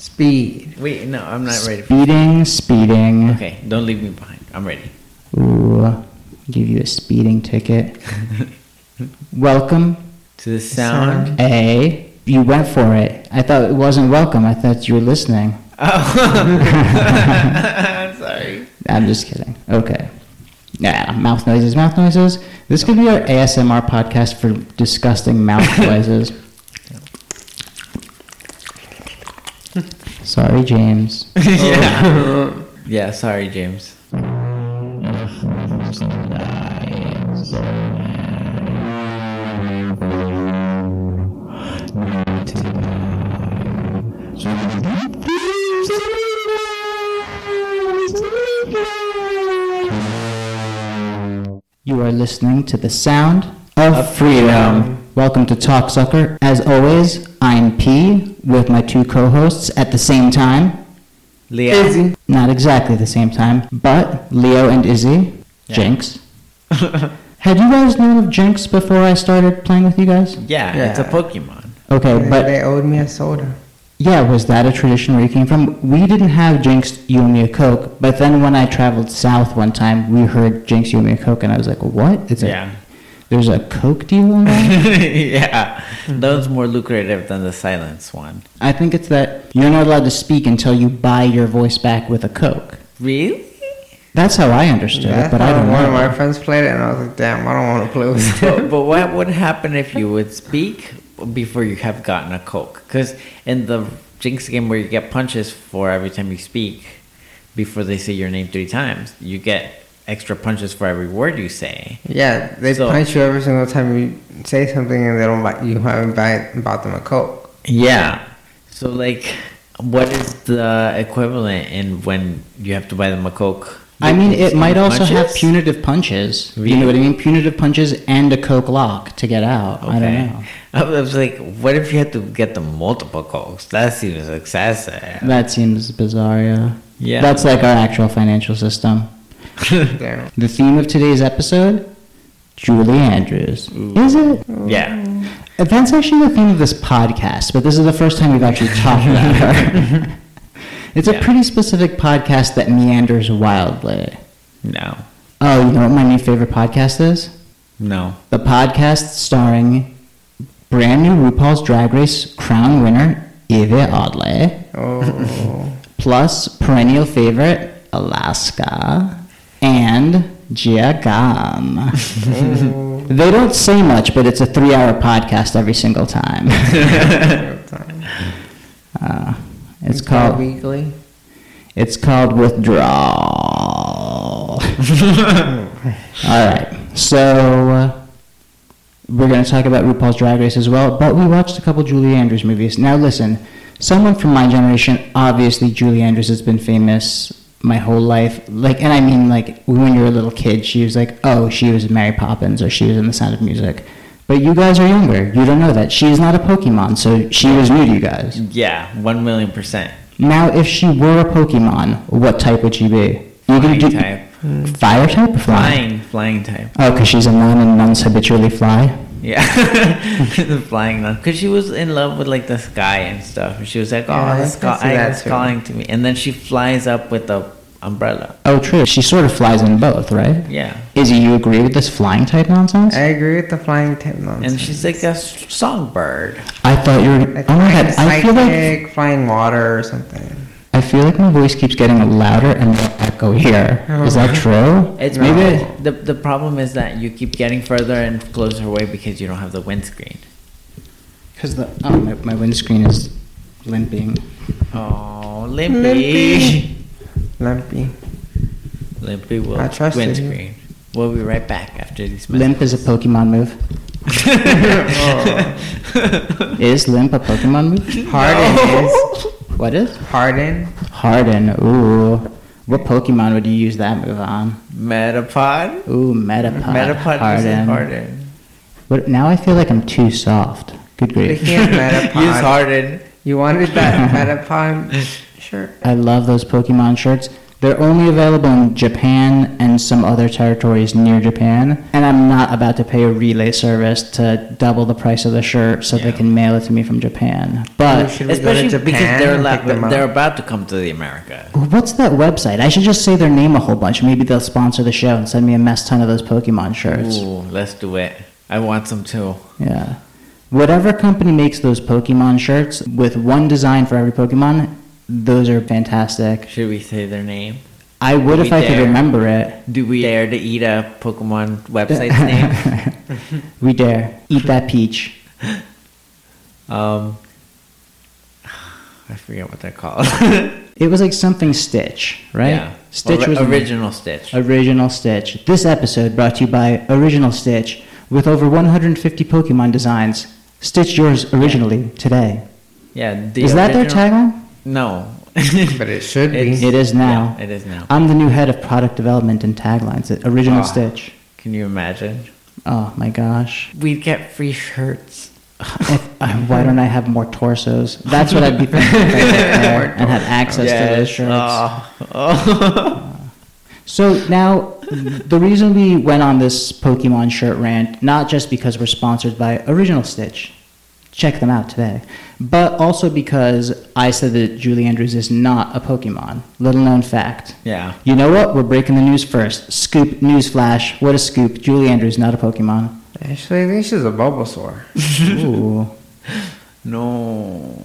Speed. Wait, no, I'm not ready. For Speeding, speeding. okay, don't leave me behind. I'm ready. Ooh, give you a speeding ticket. welcome, To the sound. A. You went for it. I thought it wasn't welcome. I thought you were listening. Oh, I'm sorry. I'm just kidding. Okay. Yeah, mouth noises, mouth noises. This could be our ASMR podcast for disgusting mouth noises. Sorry, James. Oh, yeah. yeah, sorry, James. You are listening to the sound of freedom. Welcome to Talk Sucker. As always, I'm P with my two co-hosts at the same time. Leah. Izzy. Not exactly the same time, but Leo and Izzy. Yeah. Jinx. Had you guys known of Jinx before I started playing with you guys? Yeah, it's a Pokemon. Okay, They- but they owed me a soda. yeah, was that a tradition where you came from? We didn't have Jinx, you and me a Coke, but then when I traveled south one time, we heard Jinx, you and me a Coke, and I was like, what? It's a, Yeah. There's a Coke deal involved? yeah. That was more lucrative than the silence one. I think it's that you're not allowed to speak until you buy your voice back with a Coke. Really? That's how I understood That's it, but I don't one know. of my friends played it, and I was like, damn, I don't want to play with but, it. but what would happen if you would speak before you have gotten a Coke? Because in the Jinx game where you get punches for every time you speak, before they say your name three times, you get extra punches for every word you say. yeah, they So- punch you every single time you say something, and they don't buy, you haven't buy, bought them a Coke. Yeah. So like, what is the equivalent in when you have to buy them a Coke? I mean, it might also have punitive punches. You know what I mean? Punitive punches and a Coke lock to get out. I don't Okay. know. I was like, what if you had to get them multiple Cokes? That seems excessive. That seems bizarre, yeah. Yeah. That's like our actual financial system. The theme of today's episode Julie Andrews. Is it? yeah. Uh, That's actually the theme of this podcast, but this is the first time we've actually talked about her. it's a pretty specific podcast that meanders wildly. No. Oh, you know what my new favorite podcast is? No. The podcast starring brand new RuPaul's Drag Race crown winner Yvie Oddly, Oh. plus perennial favorite Alaska, and Gia Gunn. oh. they don't say much, but it's a three-hour podcast every single time. Uh, it's called weekly. it's called withdrawal. All right, so uh, we're going to talk about RuPaul's Drag Race as well, but we watched a couple Julie Andrews movies. Now, listen, someone from my generation, obviously Julie Andrews has been famous my whole life. Like, and I mean, like when you were a little kid, she was like, oh, she was Mary Poppins or she was in The Sound of Music. But you guys are younger. You don't know that. She's not a Pokemon, so she was new to you guys. Yeah, one million percent. Now, if she were a Pokemon, what type would she be? You can do type. fire type or flying? Flying, flying type. Oh, because she's a nun and nuns habitually fly. Yeah, the flying nun. Because she was in love with like the sky and stuff. And she was like, "Oh, Yeah, I the can sky see that is calling to me." And then she flies up with the umbrella. Oh, true. She sort of flies in both, right? Yeah, Izzy, you agree with this flying type nonsense? I agree with the flying type nonsense. and she's like a s- songbird. I thought you were. Like Oh my god! flying I feel like psychic, flying water or something. I feel like my voice keeps getting louder and more echo here. Is that true? It's No. maybe the the problem is that you keep getting further and closer away because you don't have the windscreen. Because the oh my, my windscreen is limping. Oh, Limpy. Limpy. Lumpy. Limpy will I trusted you. windscreen. We'll be right back after these. Limp is a Pokemon move. Oh. Is Limp a Pokemon move? Harden is. What is? Harden. Harden. Ooh. What Pokemon would you use that move on? Metapod. Ooh, Metapod. Metapod Harden. uses Harden. What, now I feel like I'm too soft. Good grief. They can't Metapod. Use Harden. You wanted that Metapod shirt? I love those Pokemon shirts. They're only available in Japan and some other territories near Japan. And I'm not about to pay a relay service to double the price of the shirt so they can mail it to me from Japan. But Should we go to Especially because they're and la- pick them up? they're about to come to the America. what's that website? I should just say their name a whole bunch. Maybe they'll sponsor the show and send me a mess ton of those Pokemon shirts. Ooh, let's do it. I want some too. Yeah. Whatever company makes those Pokemon shirts with one design for every Pokemon, those are fantastic. Should we say their name? I would Do if I could remember it. Do we dare to eat a Pokemon website's name? we dare. Eat that peach. Um, I forget what they're called. It was like something Stitch, right? Yeah. Stitch Ori- was original Stitch. Original Stitch. This episode brought to you by Original Stitch with over 150 Pokemon designs. Stitch yours originally today. yeah. The Is that their tagline? No. But it should be. It's- It is now. Yeah, it is now. I'm the new head of product development and taglines at Original Ah. Stitch. Can you imagine? Oh my gosh. We'd get free shirts. If, uh, why don't I have more torsos? That's what I'd be thinking if I there and had access to those shirts. Oh, oh. So now, the reason we went on this Pokemon shirt rant, not just because we're sponsored by Original Stitch, check them out today, but also because I said that Julie Andrews is not a Pokemon. Little known fact. yeah. You know what? We're breaking the news first. Scoop, news flash. What a scoop. Julie Andrews, not a Pokemon. Actually, I think she's a Bulbasaur. Ooh. No.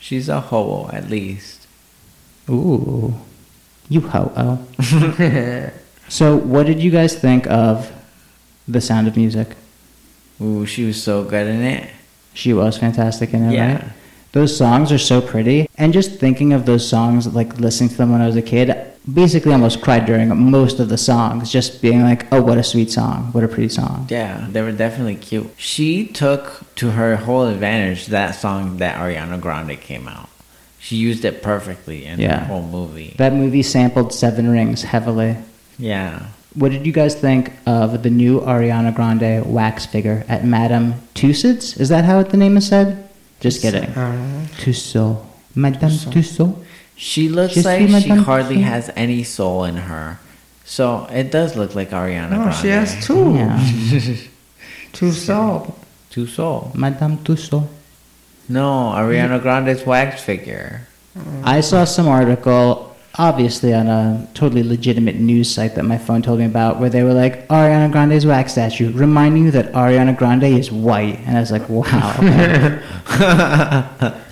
She's a ho at least. Ooh. You ho oh. So, what did you guys think of The Sound of Music? Ooh, she was so good in it. She was fantastic in it, Yeah. right? Those songs are so pretty. And just thinking of those songs, like listening to them when I was a kid, basically almost cried during most of the songs, just being like, oh, what a sweet song. What a pretty song. Yeah, they were definitely cute. She took to her whole advantage that song that Ariana Grande came out. She used it perfectly in Yeah. the whole movie. That movie sampled Seven Rings heavily. Yeah. What did you guys think of the new Ariana Grande wax figure at Madame Tussauds? Is that how the name is said? Just kidding. I don't. Tussauds. Madame Tussauds. She looks Je suis like she Madame hardly Tussauds. has any soul in her. So it does look like Ariana No, Grande. she has two. Yeah. Two soul. Two soul. Madame Tussauds. No, Ariana Grande's wax figure. Mm. I saw some article, obviously on a totally legitimate news site that my phone told me about, where they were like, Ariana Grande's wax statue, reminding you that Ariana Grande is white. And I was like, wow.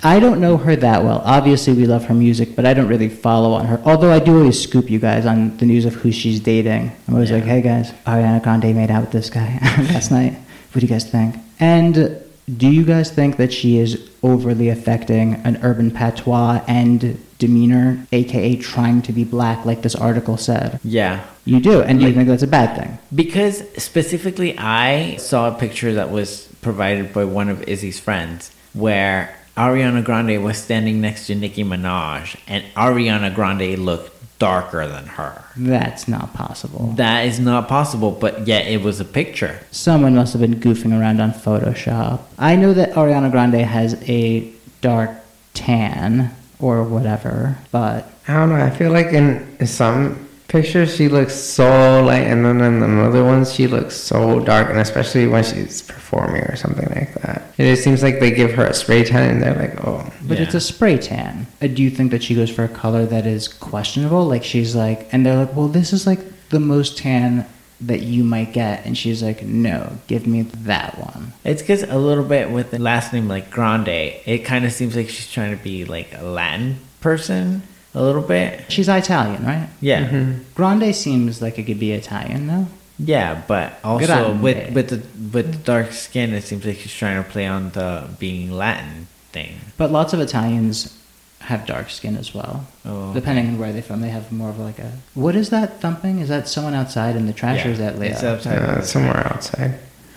I don't know her that well. Obviously, we love her music, but I don't really follow on her. Although I do always scoop you guys on the news of who she's dating. I'm always Yeah. like, hey guys, Ariana Grande made out with this guy last night. What do you guys think? And do you guys think that she is overly affecting an urban patois and demeanor, aka trying to be black, like this article said? Yeah. You do, and you think that's a bad thing. Because specifically, I saw a picture that was provided by one of Izzy's friends where Ariana Grande was standing next to Nicki Minaj, and Ariana Grande looked darker than her. That's not possible. That is not possible, but yet it was a picture. Someone must have been goofing around on Photoshop. I know that Ariana Grande has a dark tan or whatever, but I don't know. I feel like in, in some pictures she looks so light, and then in the other ones she looks so dark, and especially when she's performing or something like that. It just seems like they give her a spray tan, and they're like, oh, but Yeah. it's a spray tan. Uh, Do you think that she goes for a color that is questionable? Like she's like, and they're like, well, this is like the most tan that you might get, and she's like, no, give me that one. It's because a little bit with the last name like Grande, it kind of seems like she's trying to be like a Latin person a little bit. She's Italian, right? Yeah, mm-hmm. Grande seems like it could be Italian, though. yeah, but also Grande. with with the with the dark skin, it seems like she's trying to play on the being Latin thing. But lots of Italians have dark skin as well. Oh, Depending on where they're from, they have more of like a. What is that thumping? Is that someone outside in the trash, or is that Leo? It's outside. uh, somewhere outside.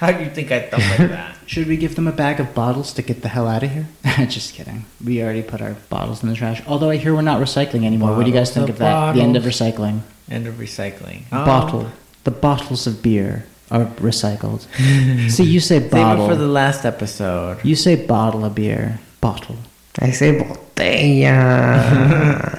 How do you think I thought like that? Should we give them a bag of bottles to get the hell out of here? Just kidding. We already put our bottles in the trash. Although I hear we're not recycling anymore. what do you guys think Bottles of that? The end of recycling. End of recycling. Oh. Bottle. The bottles of beer are recycled. See, you say Save it bottle. for the last episode. You say bottle of beer. Bottle. I say botella.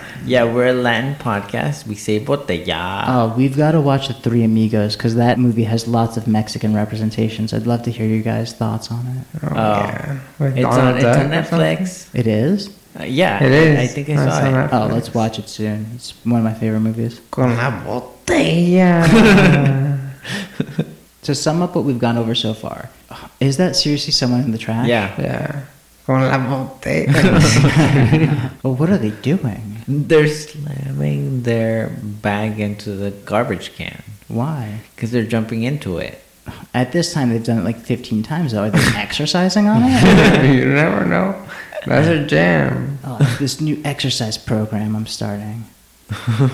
Yeah, we're a Latin podcast. We say botella. Oh, we've got to watch the Three Amigos because that movie has lots of Mexican representations. I'd love to hear you guys' thoughts on it. Oh, Oh. yeah. It's on, it's on? Netflix. It is? Uh, yeah, It is. I think I It's saw on it. Netflix. Oh, let's watch it soon. It's one of my favorite movies. Con la botella. To sum up what we've gone over so far, is that seriously someone in the trash? Yeah. yeah. Con la botella. Well, what are they doing? They're slamming their bag into the garbage can Why? because they're jumping into it. At this time, they've done it like 15 times, though. Are they exercising on it? you never know. That's a jam. Oh, this new exercise program I'm starting. All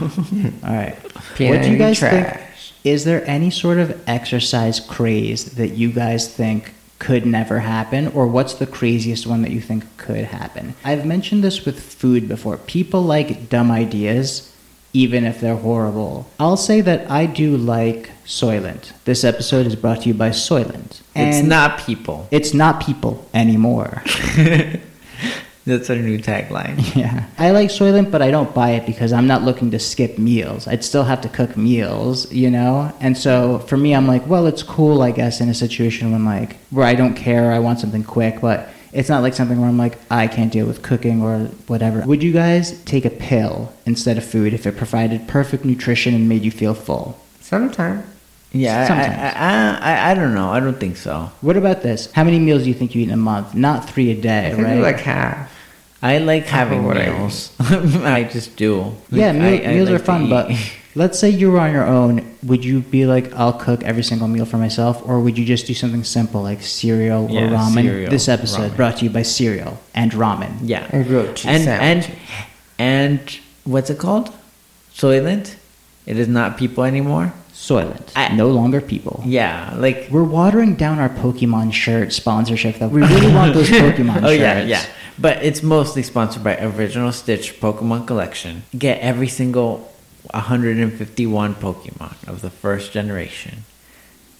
right. what do you guys trash. think? Is there any sort of exercise craze that you guys think could never happen, or what's the craziest one that you think could happen? I've mentioned this with food before. People like dumb ideas, even if they're horrible. I'll say that I do like Soylent. This episode is brought to you by Soylent. it's not people. It's not people anymore. That's our new tagline. Yeah. I like Soylent, but I don't buy it because I'm not looking to skip meals. I'd still have to cook meals, you know? And so for me, I'm like, well, it's cool, I guess, in a situation when, like, where I don't care, I want something quick, but it's not like something where I'm like, I can't deal with cooking or whatever. Would you guys take a pill instead of food if it provided perfect nutrition and made you feel full? Sometimes. Yeah, Sometimes. I, I, I, I don't know. I don't think so. What about this? How many meals do you think you eat in a month? Not three a day, I think right? like half. I like having what meals. I just do. Yeah, Like, meal, I- I meals like are fun, eat. but let's say you were on your own. Would you be like, I'll cook every single meal for myself, or would you just do something simple like cereal Yeah, or ramen? cereal, this episode ramen. brought to you by cereal and ramen. yeah, And grilled cheese and sandwiches. and and what's it called? Soylent. It is not people anymore. Soylent, I- no longer people. Yeah, like We're watering down our Pokemon shirt sponsorship, though. We really want those oh, Pokemon oh shirts. yeah, yeah. But it's mostly sponsored by Original Stitch Pokemon Collection. Get every single 151 Pokemon of the first generation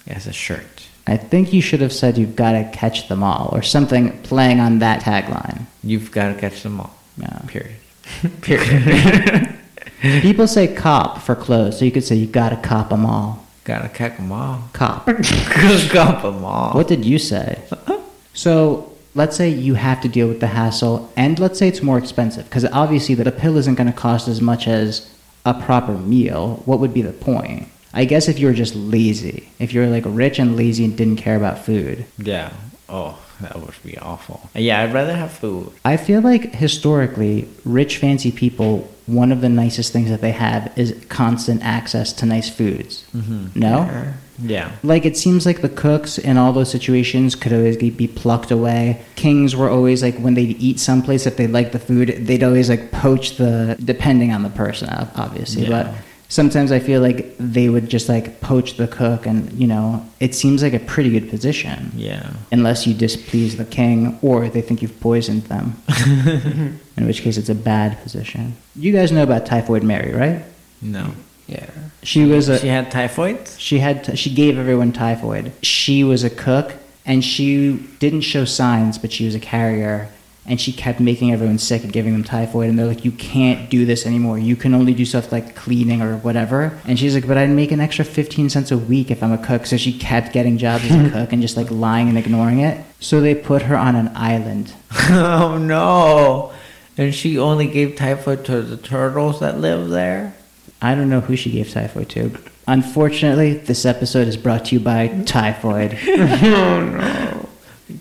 as a shirt. I think you should have said you've got to catch them all, or something playing on that tagline. You've got to catch them all. Yeah. Period. Period. People say cop for clothes, so you could say you got to cop them all. Gotta catch them all. Cop. Cop them all. What did you say? So let's say you have to deal with the hassle, and let's say it's more expensive, because obviously that a pill isn't going to cost as much as a proper meal. What would be the point? I guess if you were just lazy, if you were like rich and lazy and didn't care about food. Yeah. Oh, that would be awful. Yeah, I'd rather have food. I feel like historically, rich, fancy people, one of the nicest things that they have is constant access to nice foods. Mm-hmm. No? Yeah. Yeah. Like it seems like the cooks in all those situations could always be plucked away. Kings were always like when they'd eat someplace if they liked the food, they'd always like poach the depending on the person, obviously. Yeah. But sometimes I feel like they would just like poach the cook, and you know, it seems like a pretty good position. Yeah. Unless you displease the king or they think you've poisoned them, in which case it's a bad position. You guys know about Typhoid Mary, right? No. Yeah. She was a She had typhoid? she had she gave everyone typhoid. She was a cook and she didn't show signs, but she was a carrier. And she kept making everyone sick and giving them typhoid. And they're like, "You can't do this anymore. You can only do stuff like cleaning or whatever." And she's like, "But I'd make an extra fifteen cents a week if I'm a cook." So she kept getting jobs as a cook and just like lying and ignoring it. So they put her on an island. oh no. And she only gave typhoid to the turtles that live there? I don't know who she gave typhoid to. Unfortunately, this episode is brought to you by typhoid. oh no.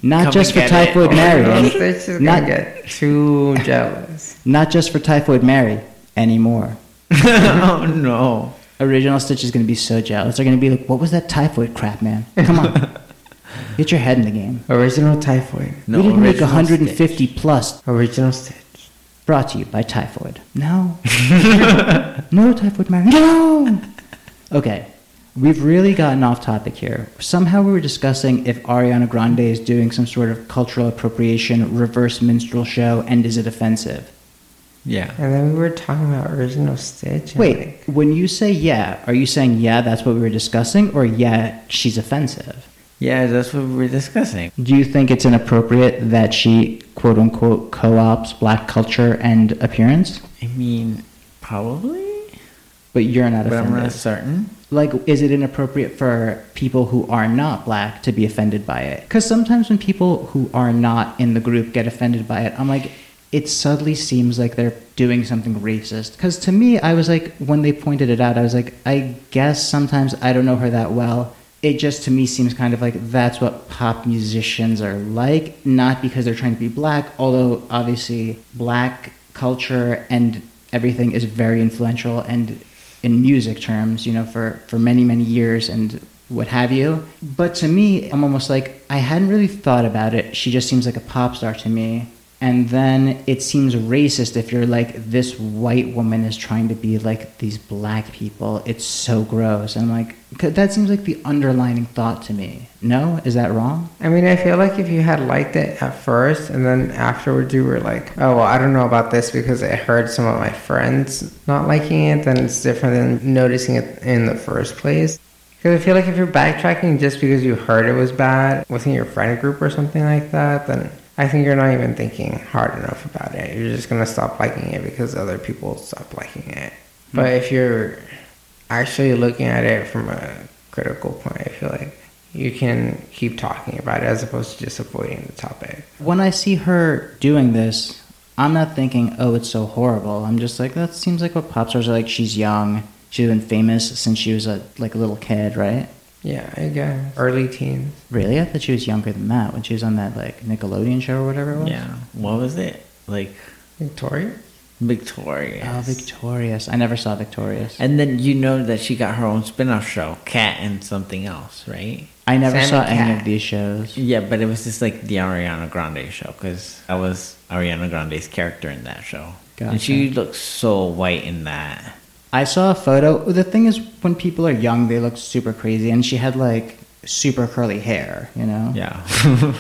Not Come just for get it. typhoid oh, Mary. Oh, any- Stitch is not- gonna get too jealous. Not just for Typhoid Mary anymore. oh no. Original Stitch is going to be so jealous. They're going to be like, what was that typhoid crap, man? Come on. Get your head in the game. Original typhoid. No, we didn't make original 150 plus Original Stitch. Brought to you by Typhoid. No. no, Typhoid Mary. No. Okay. We've really gotten off topic here. Somehow we were discussing if Ariana Grande is doing some sort of cultural appropriation, reverse minstrel show, and is it offensive? Yeah. And then we were talking about Original Stitch. Wait, like, when you say yeah, are you saying yeah, that's what we were discussing, or yeah, she's offensive? Yeah, that's what we're discussing. Do you think it's inappropriate that she quote unquote co ops black culture and appearance? I mean, Probably, But you're not but I'm offended. not certain. like is it inappropriate for people who are not black to be offended by it because sometimes when people who are not in the group get offended by it i'm like it subtly seems like they're doing something racist because to me i was like when they pointed it out i was like i guess sometimes i don't know her that well it just to me seems kind of like that's what pop musicians are like not because they're trying to be black although obviously black culture and everything is very influential and in music terms, you know, for, for many, many years and what have you. But to me, I'm almost like, I hadn't really thought about it. She just seems like a pop star to me. And then it seems racist if you're like, this white woman is trying to be like these black people. It's so gross. And I'm like that seems like the underlining thought to me. No? Is that wrong? I mean, I feel like if you had liked it at first and then afterwards you were like, oh, well, I don't know about this because I heard some of my friends not liking it, then it's different than noticing it in the first place. Because I feel like if you're backtracking just because you heard it was bad within your friend group or something like that, then I think you're not even thinking hard enough about it. You're just to stop liking it because other people stop liking it. But if you're actually looking at it from a critical point, I feel like you can keep talking about it as opposed to just avoiding the topic. When I see her doing this, I'm not thinking, oh, it's so horrible. I'm just like, that seems like what pop stars are like. She's young. She's been famous since she was a like a little kid, right? Yeah, I guess. Early teens. Really? I thought she was younger than that when she was on that like Nickelodeon show or whatever it was. Yeah. What was it? Like Victoria? Victorious. Oh, Victorious. I never saw Victorious. And then you know that she got her own spin-off show, Cat and something else, right? I never Sammy saw any of these shows. Yeah, but it was just like the Ariana Grande show because I was Ariana Grande's character in that show, and she Gotcha. looks so white in that. I saw a photo. The thing is, when people are young, they look super crazy, and she had like super curly hair. You know. Yeah,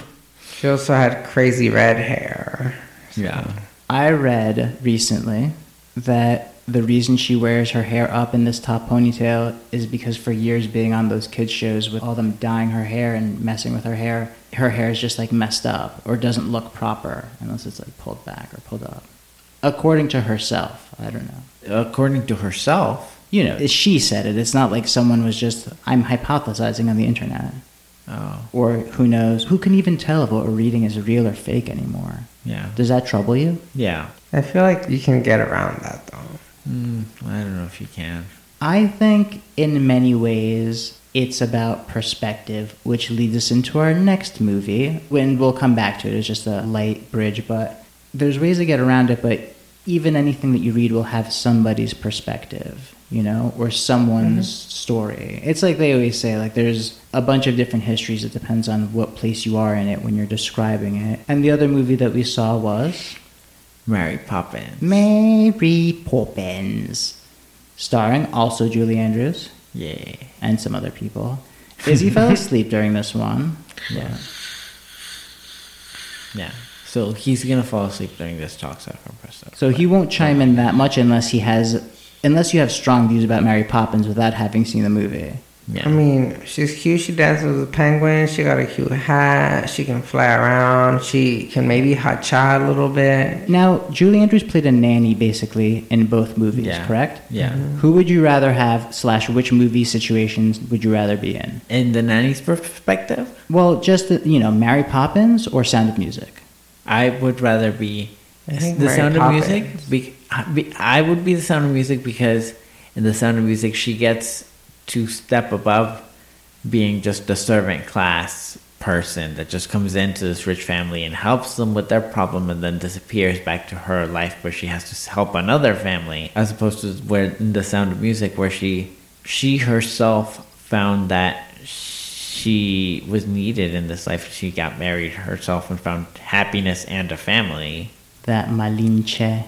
She also had crazy red hair. yeah. I read recently that the reason she wears her hair up in this top ponytail is because for years being on those kids shows with all them dyeing her hair and messing with her hair, her hair is just like messed up or doesn't look proper unless it's like pulled back or pulled up. According to herself, I don't know. According to herself, You know, she said it. It's not like someone was just I'm hypothesizing on the internet. oh Or who knows? Who can even tell if what we're reading is real or fake anymore? yeah, Does that trouble you? yeah. I feel like you can get around that though. Mm, I don't know if you can. I think in many ways it's about perspective, which leads us into our next movie. When we'll come back to it, it's just a light bridge, but there's ways to get around it, but even anything that you read will have somebody's perspective, you know, or someone's mm-hmm. story. It's like they always say, like there's a bunch of different histories. It depends on what place you are in it when you're describing it. And the other movie that we saw was Mary Poppins. Mary Poppins, starring also Julie Andrews yeah, and some other people. Izzy fell asleep during this one. yeah, yeah. So he's gonna fall asleep during this talk, so I can press that. So he won't chime in that much unless he has, unless you have strong views about Mary Poppins without having seen the movie. Yeah. I mean, she's cute. She dances with a penguin. She got a cute hat. She can fly around. She can maybe hot cha a little bit. Now, Julie Andrews played a nanny basically in both movies, Yeah. correct? Yeah. Mm-hmm. Who would you rather have, slash, which movie situations would you rather be in? In the nanny's perspective, Well, just, the, you know, Mary Poppins or Sound of Music? I would rather be the Sound of Music. Be, be, I would be the Sound of Music because in the Sound of Music, she gets to step above being just a servant class person that just comes into this rich family and helps them with their problem and then disappears back to her life where she has to help another family as opposed to where in the sound of music where she she herself found that she was needed in this life she got married herself and found happiness and a family That Malinche.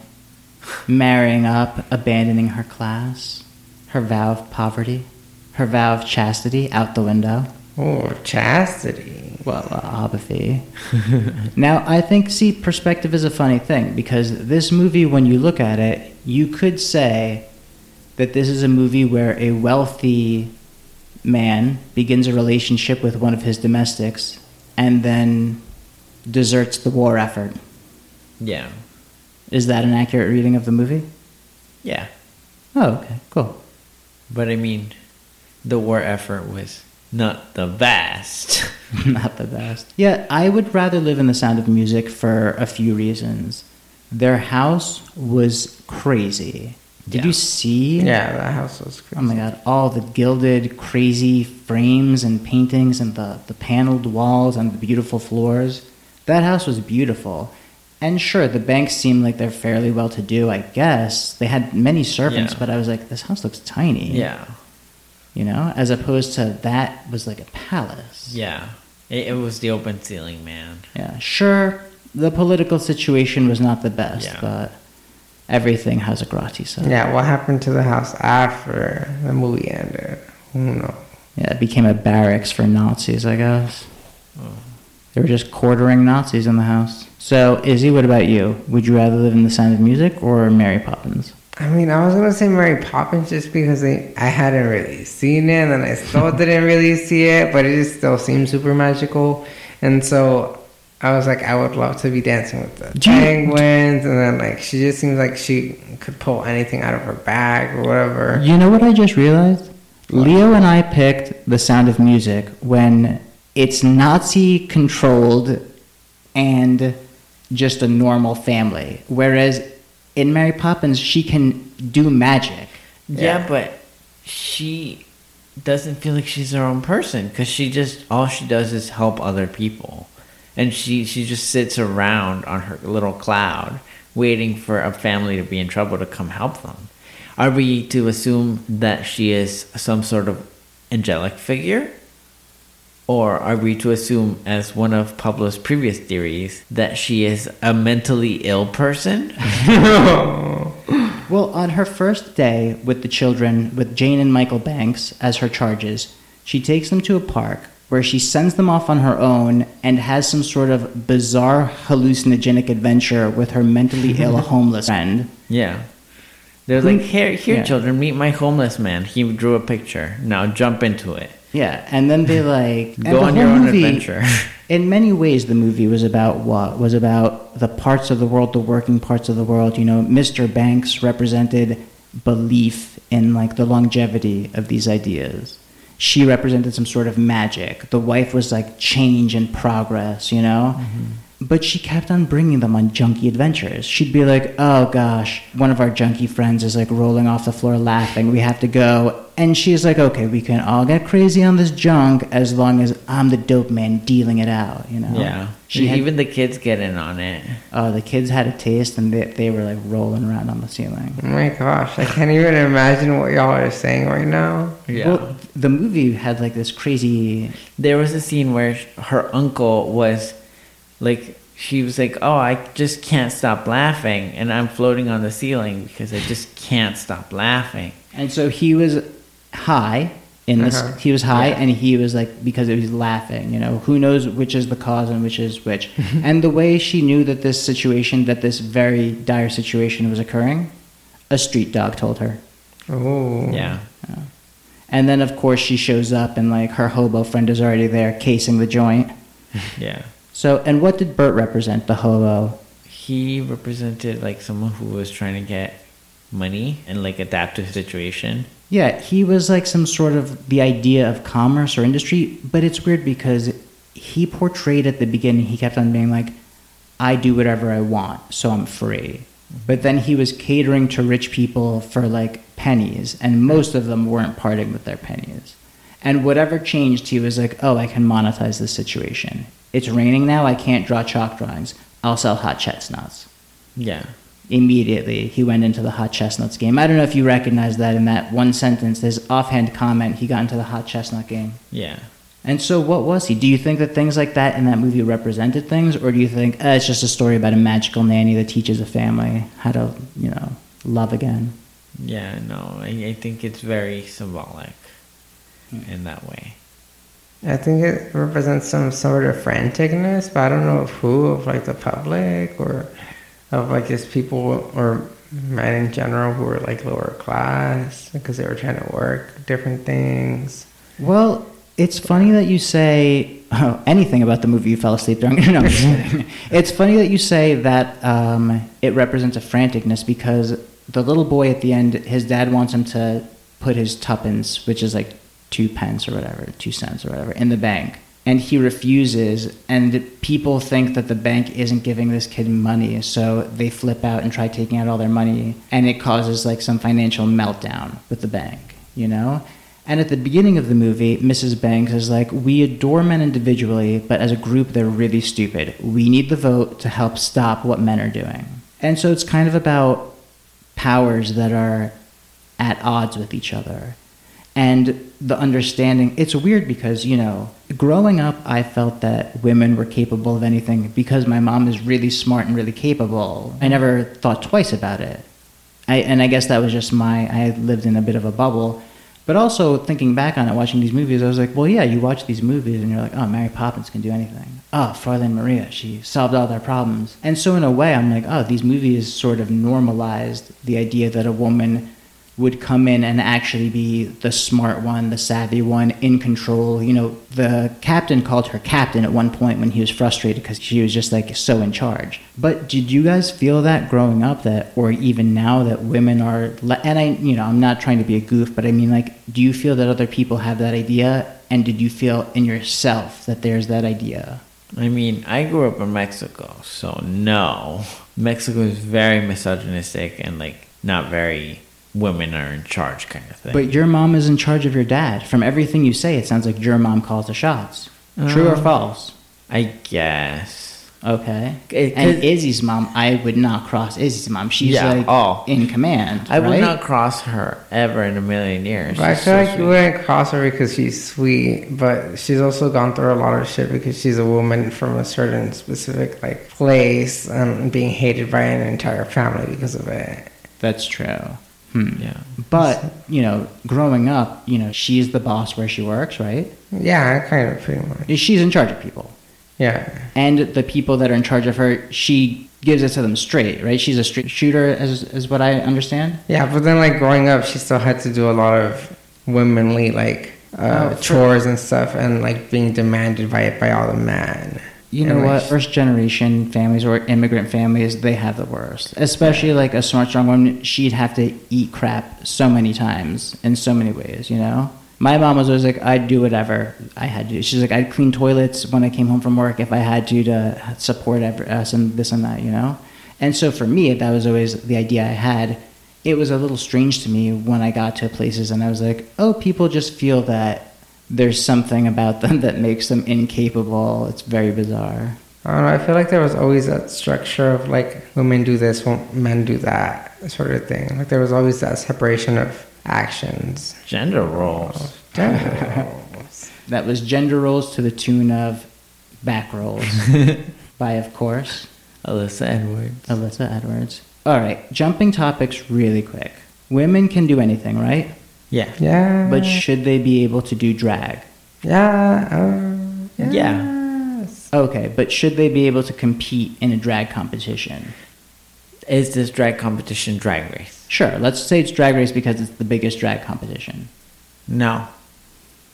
Marrying up, abandoning her class, her vow of poverty, her vow of chastity out the window. Oh, chastity. Well, uh, apathy. now, I think, see, perspective is a funny thing because this movie, when you look at it, you could say that this is a movie where a wealthy man begins a relationship with one of his domestics and then deserts the war effort. yeah Is that an accurate reading of the movie? yeah Oh, okay, cool. But I mean, the war effort was not the best. Not the best. Yeah, I would rather live in the sound of music for a few reasons. Their house was crazy. Did Yeah. you see? Yeah, that house was crazy. Oh my god, all the gilded, crazy frames and paintings and the, the paneled walls and the beautiful floors. That house was beautiful. And sure, the banks seem like they're fairly well to do, I guess. They had many servants, Yeah. but I was like, this house looks tiny. yeah. You know, as opposed to that was like a palace. Yeah. It, it was the open ceiling, man. Yeah, sure, the political situation was not the best, Yeah. but everything has a gratis side. Yeah, what happened to the house after the movie ended? Who knows? Yeah, it became a barracks for Nazis, I guess. Oh. They were just quartering Nazis in the house. So, Izzy, what about you? Would you rather live in The Sound of Music or Mary Poppins? I mean, I was gonna say Mary Poppins just because they, I hadn't really seen it, and I still didn't really see it, but it just still seemed super magical, and so I was like, I would love to be dancing with the Do you- penguins, and then like she just seems like she could pull anything out of her bag or whatever. You know what I just realized? Leo and I picked The Sound of Music when it's Nazi controlled and just a normal family. Whereas in Mary Poppins, she can do magic. Yeah, Yeah. but she doesn't feel like she's her own person because she just all she does is help other people, and she she just sits around on her little cloud waiting for a family to be in trouble to come help them. Are we to assume that she is some sort of angelic figure? Or are we to assume, as one of Pablo's previous theories, that she is a mentally ill person? Well, on her first day with the children, with Jane and Michael Banks as her charges, she takes them to a park where she sends them off on her own and has some sort of bizarre hallucinogenic adventure with her mentally ill homeless friend. Yeah. They're like, here, here, yeah. children, meet my homeless man. He drew a picture. Now jump into it. Yeah, and then they like Go the on your own movie- adventure. In many ways, the movie was about what was about the parts of the world, the working parts of the world. You know, Mr. Banks represented belief in like the longevity of these ideas. She represented some sort of magic. The wife was like change and progress. You know. Mm-hmm. But she kept on bringing them on junky adventures. She'd be like, oh gosh, one of our junky friends is like rolling off the floor laughing. We have to go. And she's like, okay, we can all get crazy on this junk as long as I'm the dope man dealing it out, you know? Yeah. She had, Even the kids get in on it. oh, the kids had a taste and they, they were like rolling around on the ceiling. Oh my gosh, I can't even imagine what y'all are saying right now. Yeah. Well, the movie had like this crazy. there was a scene where her uncle was like, she was like, oh, I just can't stop laughing. And I'm floating on the ceiling because I just can't stop laughing. And so he was high in this. Uh-huh. He was high, Yeah. and he was like because he was laughing. You know, who knows which is the cause and which is which. and the way she knew that this situation, that this very dire situation was occurring, a street dog told her. Oh. Yeah. And then of course she shows up, and like her hobo friend is already there casing the joint. Yeah. So, and what did Bert represent? The hobo. He represented like someone who was trying to get money and like adapt to a situation. Yeah, he was like some sort of the idea of commerce or industry, but it's weird because he portrayed at the beginning, he kept on being like, I do whatever I want, so I'm free. Mm-hmm. But then he was catering to rich people for like pennies, and most of them weren't parting with their pennies. And whatever changed, he was like, oh, I can monetize this situation. It's raining now, I can't draw chalk drawings. I'll sell hot chestnuts Yeah. immediately he went into the hot chestnuts game. I don't know if you recognize that in that one sentence. His offhand comment, he got into the hot chestnut game. Yeah. And so, what was he? Do you think that things like that in that movie represented things, or do you think eh, it's just a story about a magical nanny that teaches a family how to, you know, love again? Yeah, no, I, I think it's very symbolic in that way. I think it represents some sort of franticness, but I don't know of who, of like the public or of like just people or men in general who were like lower class because they were trying to work different things. Well, It's funny that you say oh, anything about the movie you fell asleep during. No, I'm just kidding. It's funny that you say that um, it represents a franticness because the little boy at the end, his dad wants him to put his tuppence, which is like two pence or whatever, two cents or whatever, in the bank. And he refuses, and people think that the bank isn't giving this kid money, so they flip out and try taking out all their money, and it causes like some financial meltdown with the bank, you know? And at the beginning of the movie, Mrs. Banks is like, We adore men individually, but as a group, they're really stupid. We need the vote to help stop what men are doing. And so it's kind of about powers that are at odds with each other. And the understanding, it's weird because, you know, growing up, I felt that women were capable of anything because my mom is really smart and really capable. I never thought twice about it. I, and I guess that was just my, I lived in a bit of a bubble. But also thinking back on it, watching these movies, I was like, well, yeah, you watch these movies and you're like, oh, Mary Poppins can do anything. Oh, Fräulein Maria, she solved all their problems. And so in a way, I'm like, oh, these movies sort of normalized the idea that a woman would come in and actually be the smart one, the savvy one, in control. You know, the captain called her captain at one point when he was frustrated because she was just like so in charge. But did you guys feel that growing up that, or even now that women are, and I, you know, I'm not trying to be a goof, but I mean, like, do you feel that other people have that idea? And did you feel in yourself that there's that idea? I mean, I grew up in Mexico, so no. Mexico is very misogynistic and like not very women are in charge kind of thing. But your mom is in charge of your dad. From everything you say, it sounds like your mom calls the shots. True or Um, false? I guess. Okay. It- and 'cause- Izzy's mom, I would not cross Izzy's mom. She's Yeah, like oh. in command. I would not cross her ever in a million years. But I feel so like sweet. you wouldn't cross her because she's sweet, but she's also gone through a lot of shit because she's a woman from a certain specific like place and being hated by an entire family because of it. That's true. Hmm. Yeah. But, you know, growing up, you know, she's the boss where she works, right? Yeah, kind of pretty much. She's in charge of people. Yeah. And the people that are in charge of her, she gives it to them straight, right? She's a straight shooter, as, as what I understand. Yeah, but then like growing up, she still had to do a lot of womanly like uh, Oh, true. chores and stuff, and like being demanded by by all the men. You know what? First generation families or immigrant families, they have the worst. Especially like a smart, strong woman, she'd have to eat crap so many times in so many ways, you know? My mom was always like, I'd do whatever I had to do. She's like, I'd clean toilets when I came home from work if I had to to support us uh, and this and that, you know? And so for me, that was always the idea I had. It was a little strange to me when I got to places and I was like, oh, people just feel that there's something about them that makes them incapable. It's very bizarre. I don't know. I feel like there was always that structure of like women do this, wo- men do that sort of thing. Like there was always that separation of actions. Gender roles. Gender. roles. That was gender roles to the tune of back rolls by, of course, Alyssa Edwards. Alyssa Edwards. All right, jumping topics really quick. Women can do anything, right? Yeah. yeah. But should they be able to do drag? yeah. Um, Yeah. yes. Okay, but should they be able to compete in a drag competition? Is this drag competition drag race? Sure, let's say it's drag race because it's the biggest drag competition. No.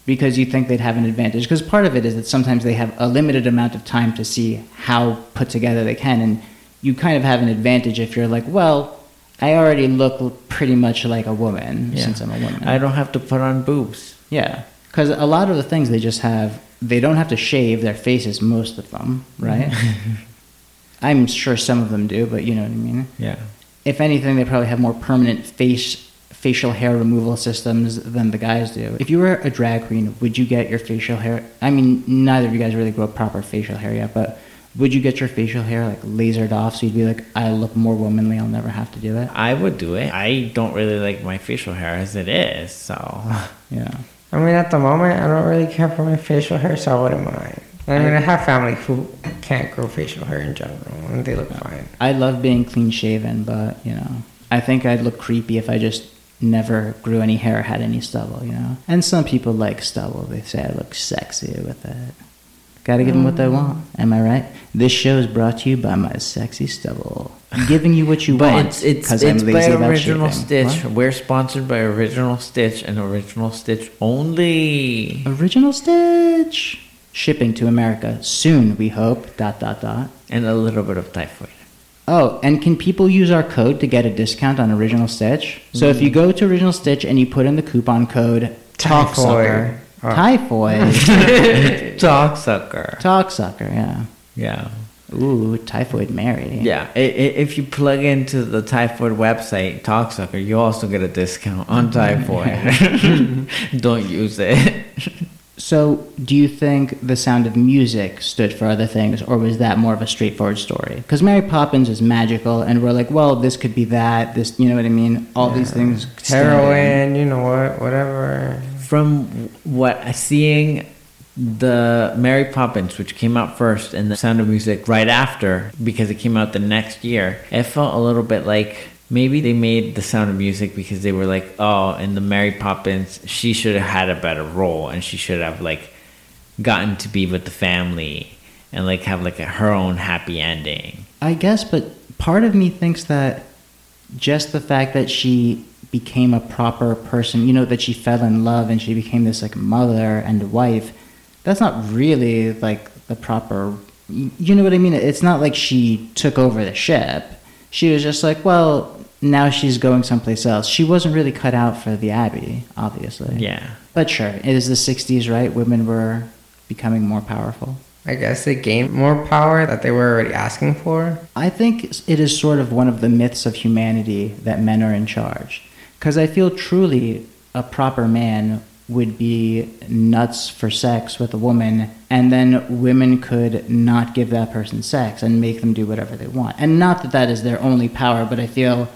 Because you think they'd have an advantage. Because part of it is that sometimes they have a limited amount of time to see how put together they can. And you kind of have an advantage if you're like, well, I already look pretty much like a woman Yeah. since I'm a woman. I don't have to put on boobs. Yeah, because a lot of the things they just have, they don't have to shave their faces, most of them, mm-hmm. right? I'm sure some of them do, but you know what I mean. Yeah. If anything, they probably have more permanent face facial hair removal systems than the guys do. If you were a drag queen, would you get your facial hair? I mean, neither of you guys really grow proper facial hair yet, but would you get your facial hair like lasered off so you'd be like, I look more womanly, I'll never have to do it? I would do it. I don't really like my facial hair as it is, so Yeah. I mean, at the moment, I don't really care for my facial hair, so I wouldn't mind. I mean, I have family who can't grow facial hair in general, and they look fine. I love being clean shaven, but you know, I think I'd look creepy if I just never grew any hair, or had any stubble, you know. And some people like stubble; they say I look sexy with it. Gotta give them what they oh. want. Am I right? This show is brought to you by my sexy stubble, giving you what you But want. it's it's it's I'm by Original shaving. Stitch. What? We're sponsored by Original Stitch and Original Stitch only. Original Stitch. Shipping to America soon, we hope. Dot dot dot. And a little bit of typhoid. Oh, and can people use our code to get a discount on Original Stitch? So if hmm. you go to Original Stitch and you put in the coupon code TALKSUCKER, Uh, Typhoid. Oh. sucker. Dog sucker. Yeah. Yeah. Ooh, Typhoid Mary. Yeah, i- i- if you plug into the Typhoid website, TalkSucker, you also get a discount on mm-hmm. Typhoid. Don't use it. So, do you think The Sound of Music stood for other things, or was that more of a straightforward story? Because Mary Poppins is magical, and we're like, well, this could be that. This, you know what I mean? All these things. stand. Heroin, you know what, whatever. From what seeing the Mary Poppins, which came out first, and the Sound of Music right after, because it came out the next year, it felt a little bit like maybe they made the Sound of Music because they were like, oh, in the Mary Poppins, she should have had a better role, and she should have like gotten to be with the family and like have like a, her own happy ending. I guess, but part of me thinks that just the fact that she became a proper person, you know, that she fell in love and she became this like mother and wife, that's not really like the proper. You know what I mean? It's not like she took over the ship. She was just like, well, now she's going someplace else. She wasn't really cut out for the Abbey, obviously. Yeah. But sure, it is the 60s, right? Women were becoming more powerful. I guess they gained more power that they were already asking for. I think it is sort of one of the myths of humanity that men are in charge. Because I feel truly a proper man would be nuts for sex with a woman, and then women could not give that person sex and make them do whatever they want. And not that that is their only power, but I feel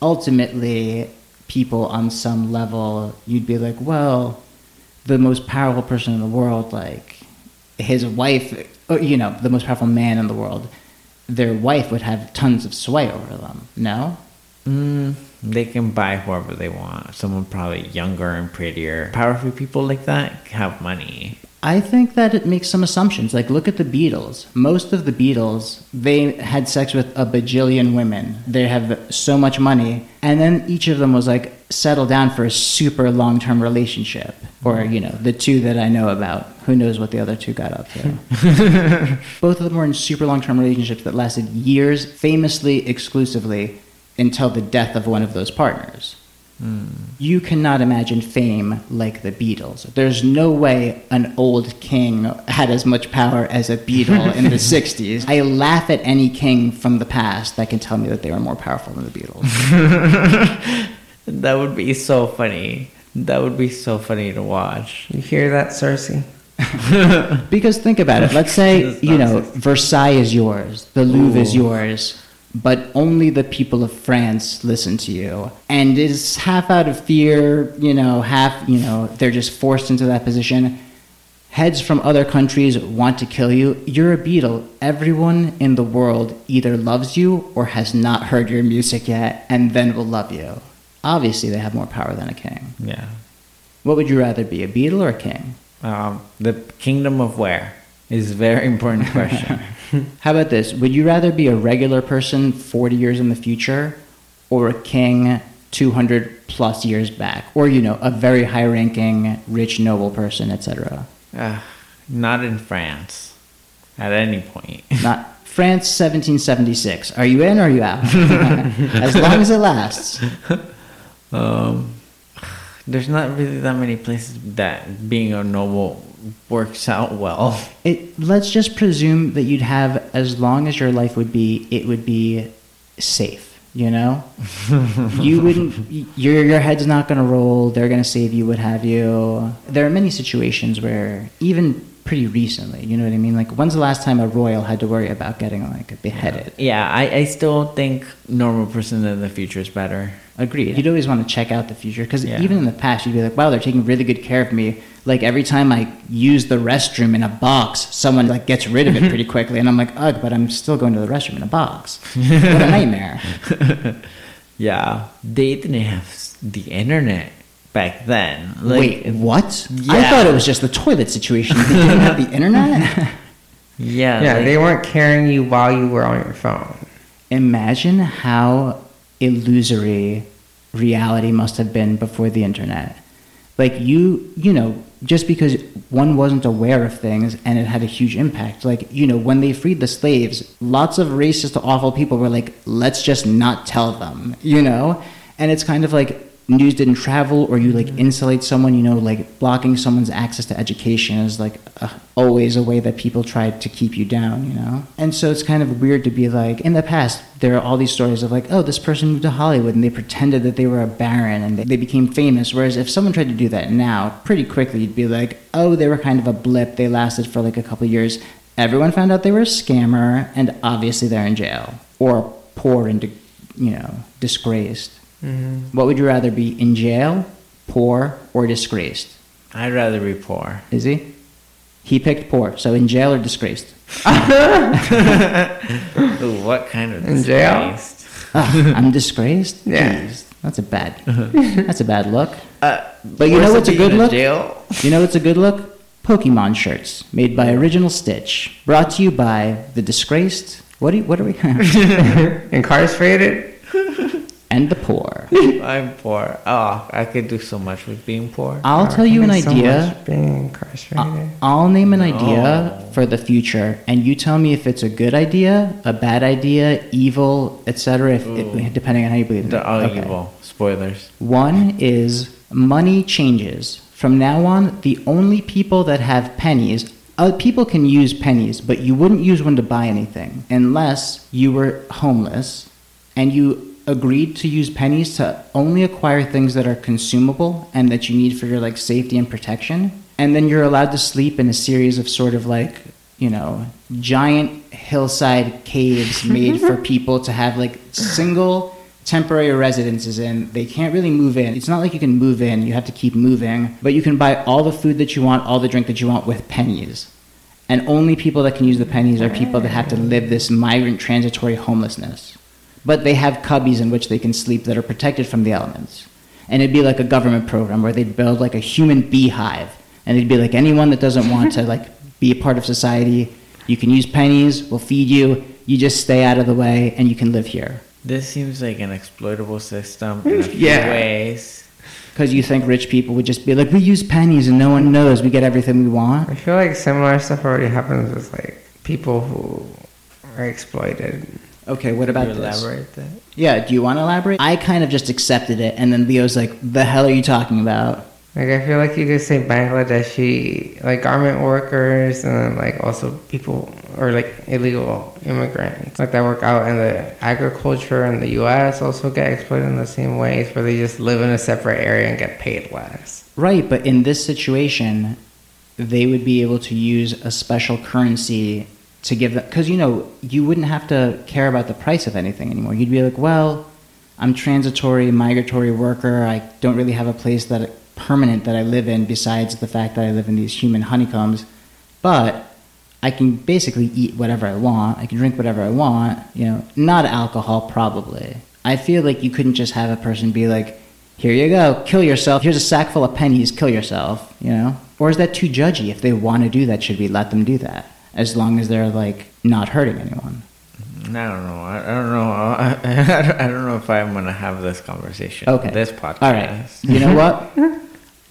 ultimately people on some level, you'd be like, well, the most powerful person in the world, like his wife, you know, the most powerful man in the world, their wife would have tons of sway over them. No? Mm, they can buy whoever they want. Someone probably younger and prettier. Powerful people like that have money. I think that it makes some assumptions. Like, look at the Beatles. Most of the Beatles, they had sex with a bajillion women. They have so much money. And then each of them was like, settle down for a super long term relationship. Or, you know, the two that I know about. Who knows what the other two got up to? Both of them were in super long term relationships that lasted years, famously, exclusively, until the death of one of those partners. You cannot imagine fame like the Beatles. There's no way an old king had as much power as a Beatle in the 60s. I laugh at any king from the past that can tell me that they were more powerful than the Beatles. That would be so funny. That would be so funny to watch. You hear that, Cersei? Because think about it. Let's say, you know. Versailles is yours, the Louvre is yours, but only the people of France listen to you. And it's half out of fear, you know, half, you know, they're just forced into that position. Heads from other countries want to kill you. You're a Beatle. Everyone in the world either loves you or has not heard your music yet and then will love you. Obviously, they have more power than a king. Yeah. What would you rather be, a Beatle or a king? Um, the kingdom of where is a very important question. How about this? Would you rather be a regular person 40 years in the future or a king 200 plus years back? Or, you know, a very high ranking, rich, noble person, etc.? uh, not in France. At any point. Not France 1776. Are you in or are you out? as long as it lasts. Um, there's not really that many places that being a noble works out well. It, let's just presume that you'd have, as long as your life would be, it would be safe. You know, you wouldn't. Your your head's not gonna roll. They're gonna save you. What have you? There are many situations where, even pretty recently, you know what I mean. Like, when's the last time a royal had to worry about getting like beheaded? Yeah, I, I still think normal person in the future is better. Agreed. You'd always want to check out the future because Yeah. even in the past, you'd be like, "Wow, they're taking really good care of me." Like every time I use the restroom in a box, someone like gets rid of it pretty quickly, and I'm like, "Ugh!" But I'm still going to the restroom in a box. what a nightmare! Yeah, they didn't have the internet back then. Like, Wait, what? I thought it was just the toilet situation. They didn't have the internet. Yeah. Yeah, like- they weren't carrying you while you were on your phone. Imagine how illusory reality must have been before the internet. Like you, you know, just because one wasn't aware of things and it had a huge impact. Like, you know, when they freed the slaves, lots of racist, awful people were like, let's just not tell them, you know? And it's kind of like news didn't travel or you like insulate someone, you know, like blocking someone's access to education is like uh, always a way that people tried to keep you down, you know? And so it's kind of weird to be like, in the past, there are all these stories of like, oh, this person moved to Hollywood and they pretended that they were a baron and they, they became famous. Whereas if someone tried to do that now, pretty quickly you'd be like, oh, they were kind of a blip. They lasted for like a couple years. Everyone found out they were a scammer and obviously they're in jail or poor and, you know, disgraced. What would you rather be in jail, poor, or disgraced? I'd rather be poor. Is he? He picked poor, so in jail or disgraced? Ooh, what kind of In jail? disgraced? Ah, I'm disgraced. Yeah. Jeez, that's a bad. That's a bad look. Uh, But you know what's a good in look? Jail. You know what's a good look? Pokemon shirts made by Original Stitch, brought to you by the disgraced. What do you, what are we? Incarcerated? And the poor. I'm poor. Oh, I could do so much with being poor. I'll tell you an There's so idea. much being incarcerated. I- I'll name an No. idea for the future, and you tell me if it's a good idea, a bad idea, evil, etc. If it, depending on how you believe in They're it. all Okay. evil. Spoilers. One is money changes. From now on, the only people that have pennies, uh, people can use pennies, but you wouldn't use one to buy anything unless you were homeless and you agreed to use pennies to only acquire things that are consumable and that you need for your like safety and protection. And then you're allowed to sleep in a series of sort of like, you know, giant hillside caves made for people to have like single temporary residences in. They can't really move in. It's not like you can move in, you have to keep moving, but you can buy all the food that you want, all the drink that you want with pennies. And only people that can use the pennies are people that have to live this migrant transitory homelessness. But they have cubbies in which they can sleep that are protected from the elements. And it'd be like a government program where they'd build like a human beehive. And it'd be like anyone that doesn't want to like be a part of society, you can use pennies, we'll feed you, you just stay out of the way and you can live here. This seems like an exploitable system in a mm, few Yeah. ways. Because you think rich people would just be like, we use pennies and no one knows we get everything we want. I feel like similar stuff already happens with like people who are exploited. Okay, what about this? elaborate that? Yeah, do you want to elaborate? I kind of just accepted it, and then Leo's like, the hell are you talking about? Like I feel like you just say Bangladeshi like garment workers and then like also people or like illegal immigrants like that work out in the agriculture in the US also get exploited in the same ways where they just live in a separate area and get paid less. Right, but in this situation, they would be able to use a special currency to give them, because you know, you wouldn't have to care about the price of anything anymore. You'd be like, well, I'm transitory, migratory worker. I don't really have a place that permanent that I live in besides the fact that I live in these human honeycombs, but I can basically eat whatever I want. I can drink whatever I want. You know, not alcohol probably. I feel like you couldn't just have a person be like, "Here you go, kill yourself. Here's a sack full of pennies. Kill yourself." You know, or is that too judgy? If they want to do that, should we let them do that? As long as they're like not hurting anyone. I don't know. I, I don't know. I, I don't know if I'm gonna have this conversation. Okay. This podcast. All right. You know what?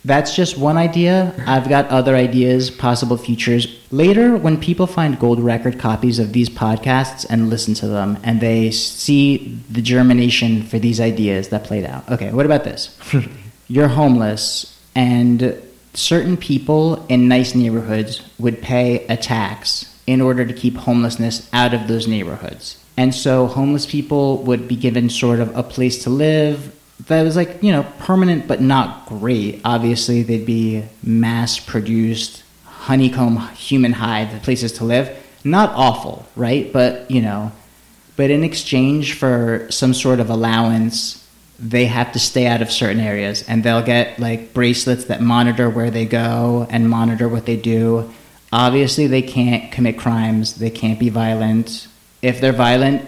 That's just one idea. I've got other ideas, possible futures. Later, when people find gold record copies of these podcasts and listen to them, and they see the germination for these ideas that played out. Okay, what about this? You're homeless, and certain people in nice neighborhoods would pay a tax in order to keep homelessness out of those neighborhoods. And so homeless people would be given sort of a place to live that was like, you know, permanent but not great. Obviously, they'd be mass produced honeycomb human hive places to live. Not awful, right? But, you know, but in exchange for some sort of allowance, they have to stay out of certain areas and they'll get like bracelets that monitor where they go and monitor what they do. Obviously, they can't commit crimes, they can't be violent. If they're violent,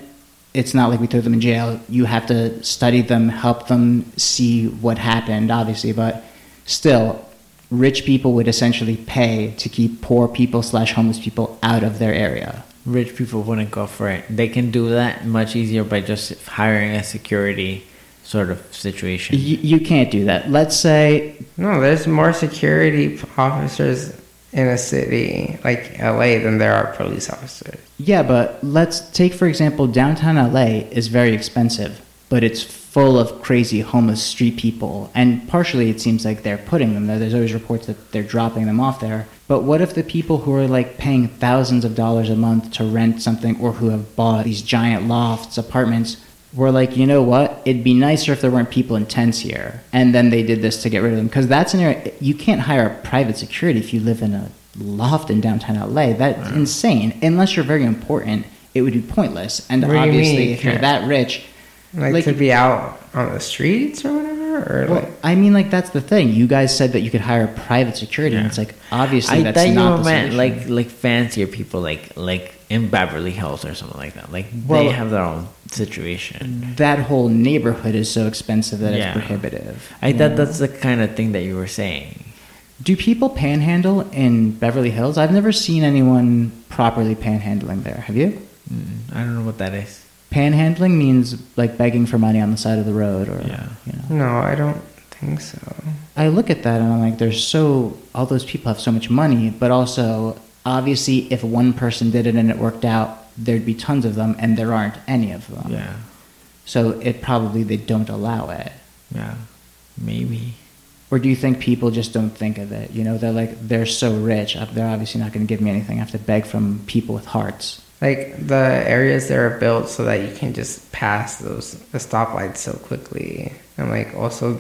it's not like we throw them in jail. You have to study them, help them see what happened, obviously, but still, rich people would essentially pay to keep poor people slash homeless people out of their area. Rich people wouldn't go for it. They can do that much easier by just hiring a security sort of situation. You, you can't do that. Let's say No, there's more security officers in a city like LA than there are police officers. Yeah, but let's take, for example, downtown LA is very expensive, but it's full of crazy homeless street people. And partially it seems like they're putting them there. There's always reports that they're dropping them off there. But what if the people who are like paying thousands of dollars a month to rent something or who have bought these giant lofts, apartments, were like, you know what? It'd be nicer if there weren't people in tents here. And then they did this to get rid of them. Because that's an area, you can't hire a private security if you live in a loft in downtown LA. That's insane. Unless you're very important, it would be pointless. And What obviously, you if you're that rich, Like, Like- to be out on the streets or whatever, or well, like I mean, like that's the thing. You guys said that you could hire a private security, and it's like obviously I that's thought you not the meant solution. like like fancier people, like like in Beverly Hills or something like that. Like Well- they have their own situation. that whole neighborhood is so expensive that Yeah. it's prohibitive. I you thought that's the kind of thing that you were saying. Do people panhandle in Beverly Hills? I've never seen anyone properly panhandling there. Have you? Mm, I don't know what that is. Panhandling means like begging for money on the side of the road, or Yeah. you know. no, I don't think so. I look at that and I'm like, there's so all those people have so much money, but also obviously if one person did it and it worked out, there'd be tons of them, and there aren't any of them. Yeah, So it probably they don't allow it. yeah, maybe. Or do you think people just don't think of it? You know, they're like they're so rich, uh, they're obviously not going to give me anything. I have to beg from people with hearts. Like the areas that are built so that you can just pass those the stoplights so quickly, and like also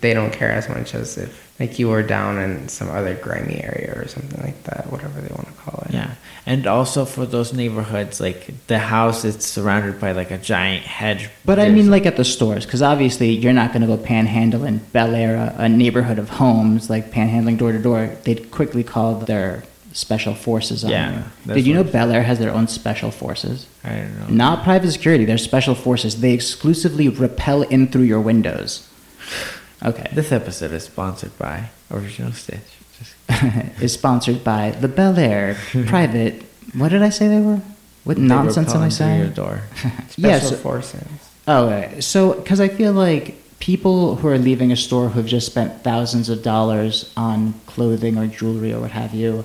they don't care as much as if like you were down in some other grimy area or something like that, whatever they want to call it. Yeah, and also for those neighborhoods, like the house is surrounded by like a giant hedge. But I mean, like at the stores, because obviously you're not going to go panhandle in Bel Air, a, a neighborhood of homes, like panhandling door to door. They'd quickly call their special forces on Yeah, you. Did you know Bel Air has their own special forces? I don't know. Not private security, they're special forces. They exclusively rappel in through your windows. Okay. This episode is sponsored by Original Stitch. Is sponsored by the Bel Air private. What did I say they were? What they nonsense am I into your saying? door. Special Yes. forces. Oh, okay. so because I feel like people who are leaving a store who have just spent thousands of dollars on clothing or jewelry or what have you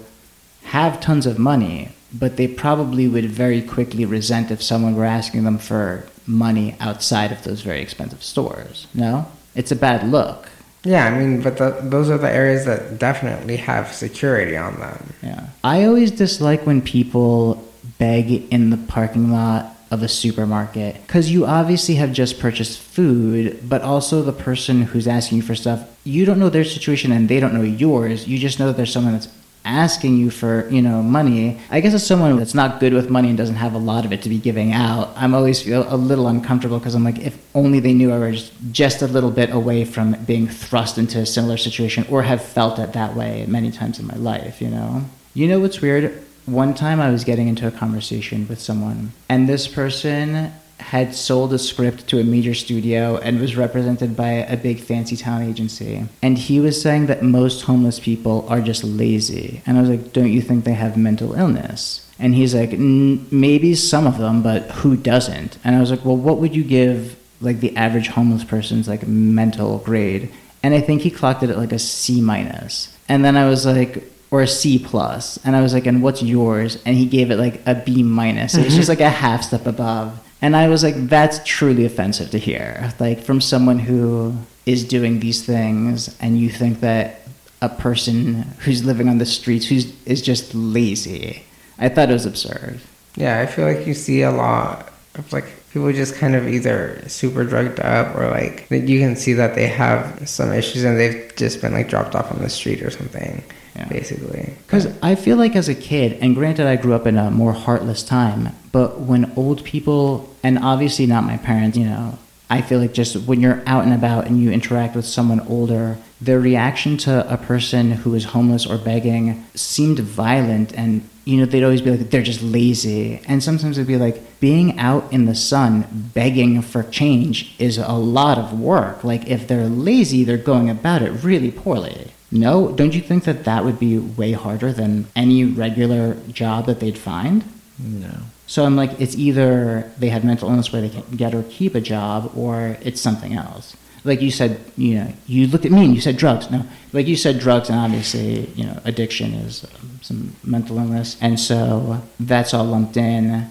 have tons of money, but they probably would very quickly resent if someone were asking them for money outside of those very expensive stores. No, it's a bad look. Yeah, I mean, but the, those are the areas that definitely have security on them. Yeah. I always dislike when people beg in the parking lot of a supermarket because you obviously have just purchased food, but also the person who's asking you for stuff, you don't know their situation and they don't know yours. You just know that there's someone that's asking you for, you know, money. I guess as someone that's not good with money and doesn't have a lot of it to be giving out, I'm always feel a little uncomfortable because I'm like, if only they knew I was just a little bit away from being thrust into a similar situation or have felt it that way many times in my life, you know? You know what's weird? One time I was getting into a conversation with someone, and this person had sold a script to a major studio and was represented by a big fancy town agency. And he was saying that most homeless people are just lazy. And I was like, don't you think they have mental illness? And he's like, "N- maybe some of them, but who doesn't? And I was like, well, what would you give like the average homeless person's like mental grade? And I think he clocked it at like a C minus. And then I was like, or a C plus. And I was like, and what's yours? And he gave it like a B minus. It was just like a half step above. And I was like, that's truly offensive to hear. Like from someone who is doing these things and you think that a person who's living on the streets who's is just lazy. I thought it was absurd. Yeah, I feel like you see a lot of like people just kind of either super drugged up or like you can see that they have some issues and they've just been like dropped off on the street or something, Yeah. basically. Because I feel like as a kid, and granted, I grew up in a more heartless time, but when old people, and obviously not my parents, you know, I feel like just when you're out and about and you interact with someone older, their reaction to a person who is homeless or begging seemed violent and you know they'd always be like they're just lazy and sometimes it'd be like being out in the sun begging for change is a lot of work like if they're lazy they're going about it really poorly No, don't you think that that would be way harder than any regular job that they'd find? No. So I'm like, it's either they have mental illness where they can't get or keep a job, or it's something else. Like you said, you know, you looked at me and you said drugs. No, like you said drugs, and obviously, you know, addiction is um, some mental illness, and so that's all lumped in.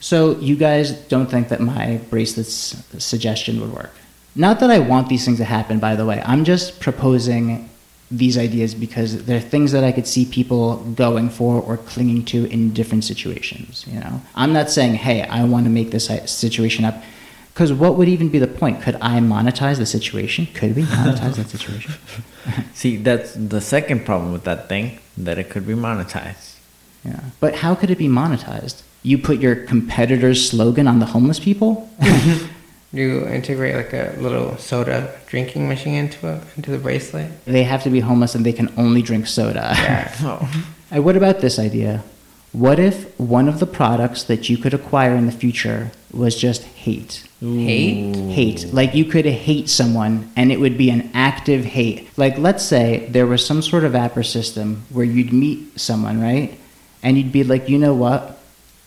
So you guys don't think that my bracelets suggestion would work? Not that I want these things to happen, by the way. I'm just proposing these ideas because they're things that I could see people going for or clinging to in different situations. You know, I'm not saying, hey, I want to make this situation up, because what would even be the point? Could I monetize the situation? Could we monetize that situation? See, that's the second problem with that thing that it could be monetized. Yeah, but how could it be monetized? You put your competitor's slogan on the homeless people. You integrate like a little soda drinking machine into it, into the bracelet. They have to be homeless and they can only drink soda. Yeah. Oh. What about this idea? What if one of the products that you could acquire in the future was just hate? Hate? Hate. Like you could hate someone and it would be an active hate. Like let's say there was some sort of app or system where you'd meet someone, right? And you'd be like, you know what?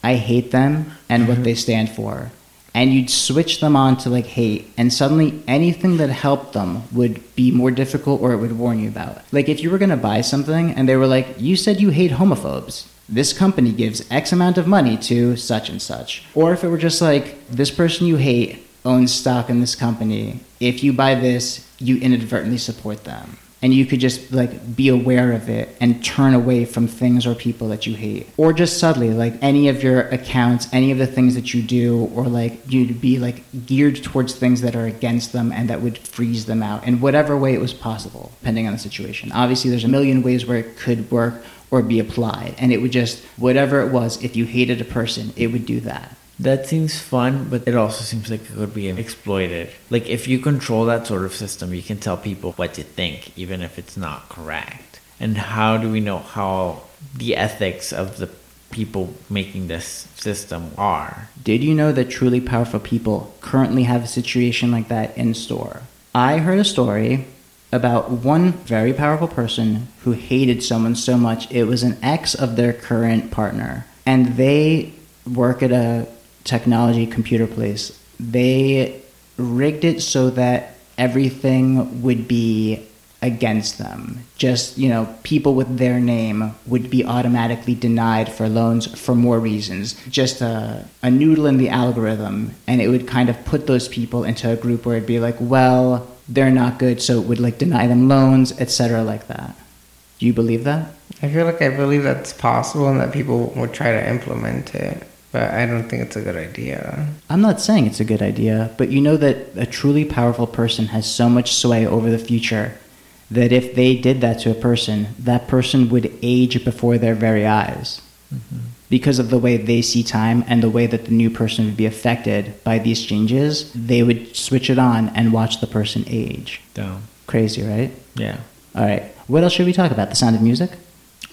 I hate them and what mm-hmm. they stand for. And you'd switch them on to like hate, and suddenly anything that helped them would be more difficult or it would warn you about. Like if you were gonna buy something and they were like, you said you hate homophobes this company gives X amount of money to such and such. Or if it were just like, this person you hate owns stock in this company. If you buy this, you inadvertently support them. And you could just like be aware of it and turn away from things or people that you hate. Or just subtly, like any of your accounts, any of the things that you do, or like you'd be like geared towards things that are against them and that would freeze them out in whatever way it was possible, depending on the situation. Obviously, there's a million ways where it could work or be applied. And it would just, whatever it was, if you hated a person, it would do that. That seems fun, but it also seems like it could be exploited. Like if you control that sort of system, you can tell people what to think, even if it's not correct. And how do we know how the ethics of the people making this system are? Did you know that truly powerful people currently have a situation like that in store? I heard a story about one very powerful person who hated someone so much it was an ex of their current partner and they work at a technology computer place they rigged it so that everything would be against them just you know people with their name would be automatically denied for loans for more reasons just a, a noodle in the algorithm and it would kind of put those people into a group where it'd be like well they're not good, so it would like deny them loans, etc., like that. Do you believe that? I feel like I believe that's possible and that people would try to implement it, but I don't think it's a good idea. I'm not saying it's a good idea, but you know that a truly powerful person has so much sway over the future that if they did that to a person, that person would age before their very eyes. Mm-hmm. Because of the way they see time and the way that the new person would be affected by these changes, they would switch it on and watch the person age. Dumb. Crazy, right? Yeah. All right. What else should we talk about? The Sound of Music?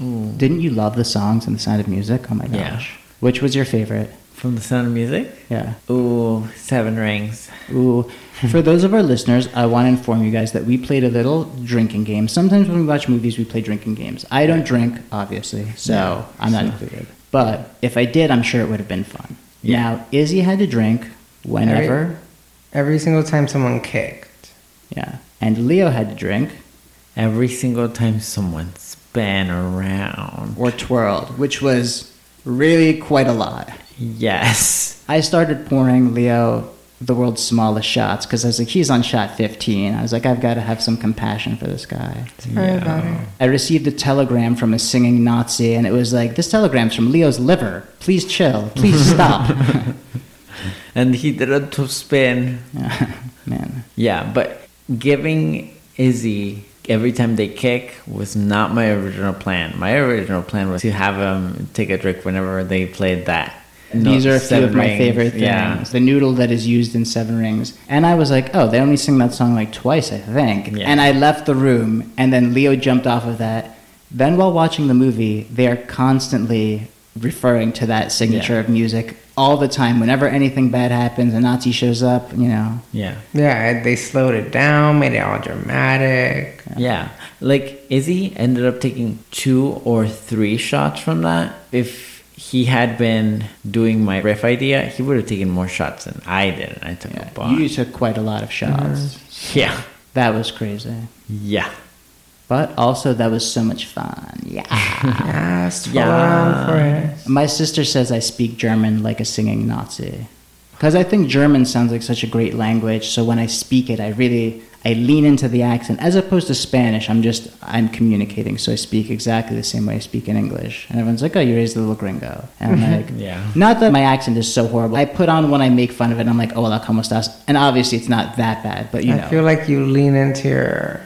Ooh. Didn't you love the songs and the Sound of Music? Oh my gosh. Yeah. Which was your favorite? From the Sound of Music? Yeah. Ooh, Seven Rings. Ooh. For those of our listeners, I want to inform you guys that we played a little drinking game. Sometimes when we watch movies, we play drinking games. I don't drink, obviously, so Yeah, I'm not so- included. But if I did, I'm sure it would have been fun. Yeah. Now, Izzy had to drink whenever. Every single time someone kicked. Yeah. And Leo had to drink Every single time someone span around. or twirled, which was really quite a lot. Yes. I started pouring Leo the world's smallest shots because I was like, he's on shot 15. I was like, I've got to have some compassion for this guy. Sorry about it. I received a telegram from a singing Nazi, and it was like, this telegram's from Leo's liver. Please chill. Please stop. And he did a two spin. Man. Yeah, but giving Izzy every time they kick was not my original plan. My original plan was to have them take a drink whenever they played that. These No, are a few of my Rings, favorite things. Yeah. The noodle that is used in Seven Rings. And I was like, oh, they only sing that song like twice, I think. Yeah. And I left the room, and then Leo jumped off of that. Then while watching the movie, they are constantly referring to that signature Yeah. of music all the time. Whenever anything bad happens, a Nazi shows up, you know. Yeah. Yeah, they slowed it down, made it all dramatic. Yeah. Like Izzy ended up taking two or three shots from that. If he had been doing my riff idea, he would have taken more shots than I did. And I took Yeah, a bunch. you took quite a lot of shots. Yeah. That was crazy. Yeah. But also, that was so much fun. Yeah. Yes, Yeah. My sister says I speak German like a singing Nazi. Because I think German sounds like such a great language, so when I speak it, I really I lean into the accent as opposed to Spanish. I'm just I'm communicating, so I speak exactly the same way I speak in English. And everyone's like, "Oh, you raised a little gringo," and I'm like, Yeah. Not that my accent is so horrible. I put on when I make fun of it. I'm like, "Oh, hola, cómo estás?" And obviously, it's not that bad, but you know. I feel like you lean into your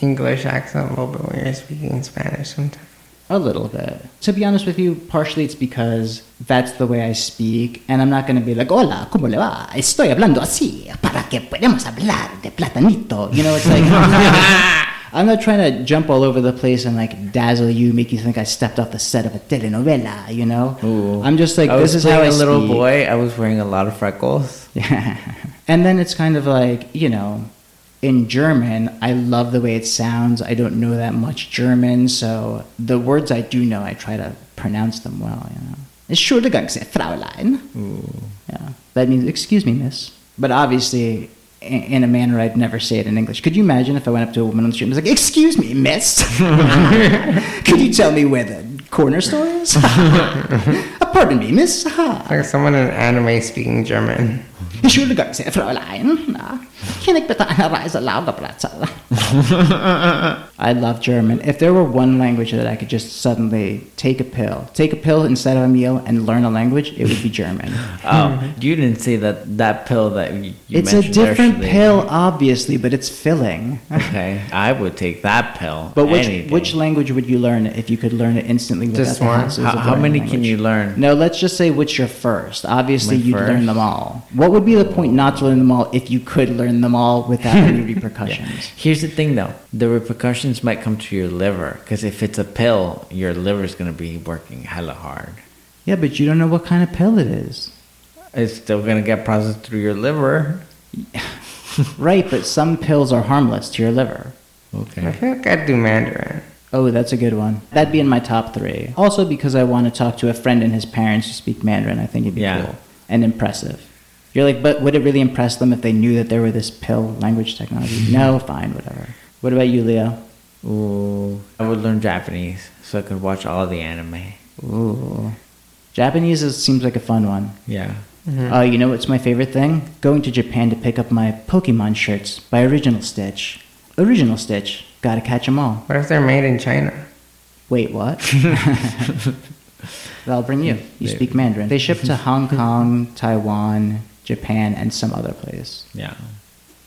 English accent a little bit when you're speaking Spanish sometimes. A little bit. To be honest with you, partially it's because that's the way I speak, and I'm not going to be like, hola, ¿cómo le va? Estoy hablando así para que podamos hablar de platanito. You know, it's like, I'm not, I'm not trying to jump all over the place and like dazzle you, make you think I stepped off the set of a telenovela, you know? Ooh. I'm just like, I this is how I playing a little speak. boy. I was wearing a lot of freckles. Yeah. And then it's kind of like, you know, in German, I love the way it sounds. I don't know that much German, so the words I do know, I try to pronounce them well, you know. Entschuldigung, Fräulein. Yeah. That means, excuse me, miss. But obviously, in, in a manner I'd never say it in English. Could you imagine if I went up to a woman on the street and was like, excuse me, miss? Could you tell me where the corner store is? Pardon me, miss. Like someone in anime speaking German. Entschuldigung, Fräulein. Ah. Na, Kann ich bitte eine Reise Lagerplatz I love German. If there were one language that I could just suddenly take a pill, take a pill instead of a meal and learn a language, it would be German. Oh, you didn't say that that pill that you, you it's a mentioned there different should be- pill, obviously, but it's filling. Okay, I would take that pill. But which any which language would you learn if you could learn it instantly without Just the one? hassles How, of how learning many language? can you learn? No, let's just say which your first. Obviously, My you'd learn first? them all. What would be the point not to learn them all if you could learn them all without any repercussions? Here's the thing, though: the repercussions might come to your liver because if it's a pill, your liver's gonna be working hella hard. Yeah, but you don't know what kind of pill it is. It's still gonna get processed through your liver. Right, but some pills are harmless to your liver. Okay. I Okay. feel like I'd do Mandarin. Oh, that's a good one. That'd be in my top three. Also, because I want to talk to a friend and his parents who speak Mandarin, I think it'd be Yeah. cool and impressive. You're like, but would it really impress them if they knew that there were this pill language technology? Mm-hmm. no, fine, whatever. What about you, Leo? Ooh, I would learn Japanese so I could watch all the anime. Ooh. Japanese is, seems like a fun one. Yeah. Oh, you know what's my favorite thing? Going to Japan to pick up my Pokemon shirts by Original Stitch. Original Stitch. Gotta catch 'em all. What if they're made in China? Wait, what? I'll bring you. You They- speak Mandarin. They ship to Hong Kong, Taiwan, Japan, and some other place. Yeah.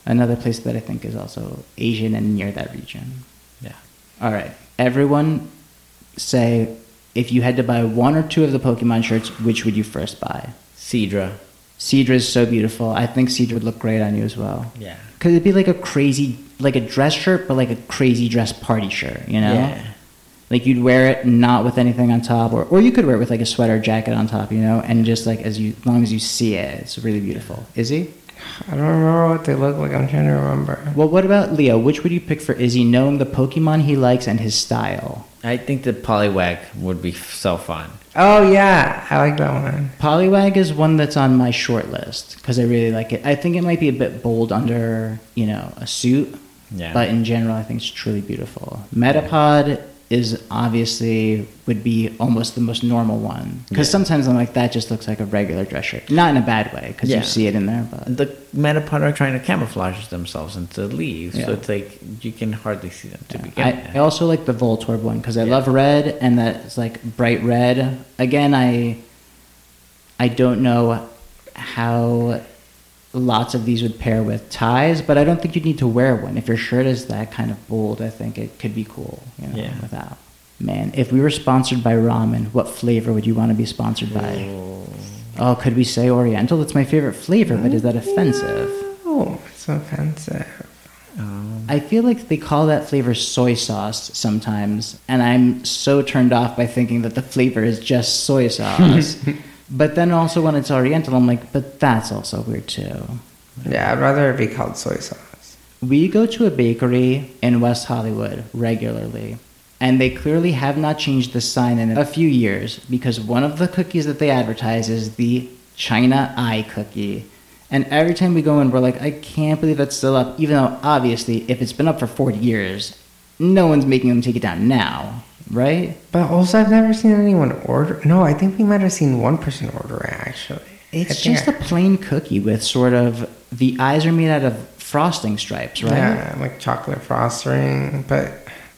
Another place that I think is also Asian and near that region. Yeah. All right. Everyone say if you had to buy one or two of the Pokemon shirts, which would you first buy? Seadra. Seadra is so beautiful. I think Seadra would look great on you as well. Yeah. Because it'd be like a crazy, like a dress shirt, but like a crazy dress party shirt, you know? Yeah. Like you'd wear it not with anything on top, or, or you could wear it with like a sweater jacket on top, you know? And just like as you, as long as you see it, it's really beautiful. Izzy? I don't remember what they look like. I'm trying to remember. Well, what about Leo? Which would you pick for Izzy, knowing the Pokemon he likes and his style? I think the Poliwag would be so fun. Oh yeah, I like that one. Poliwag is one that's on my short list because I really like it. I think it might be a bit bold under, you know, a suit, Yeah. but in general, I think it's truly beautiful. Metapod is obviously would be almost the most normal one because Yeah. sometimes I'm like that just looks like a regular dress shirt, not in a bad way because Yeah. you see it in there. But the Metapod are trying to camouflage themselves into leaves, Yeah. so it's like you can hardly see them to begin I. I also like the Voltorb one because I love red and that's like bright red. Again, I I don't know how lots of these would pair with ties, but I don't think you'd need to wear one. If your shirt is that kind of bold, I think it could be cool. You know, Yeah. without. Man, if we were sponsored by ramen, what flavor would you want to be sponsored by? Oh, could we say Oriental? That's my favorite flavor, but is that offensive? Oh, it's offensive. Um, I feel like they call that flavor soy sauce sometimes, and I'm so turned off by thinking that the flavor is just soy sauce. But then also when it's Oriental, I'm like, but that's also weird too. Yeah, I'd rather it be called soy sauce. We go to a bakery in West Hollywood regularly, and they clearly have not changed the sign in a few years because one of the cookies that they advertise is the China Eye cookie. And every time we go in, we're like, I can't believe that's still up, even though obviously, if it's been up for 40 years, no one's making them take it down now, right? But also, I've never seen anyone order. No, I think we might have seen one person order it actually. It's just a plain cookie with sort of the eyes are made out of frosting stripes, right? Yeah, like chocolate frosting, but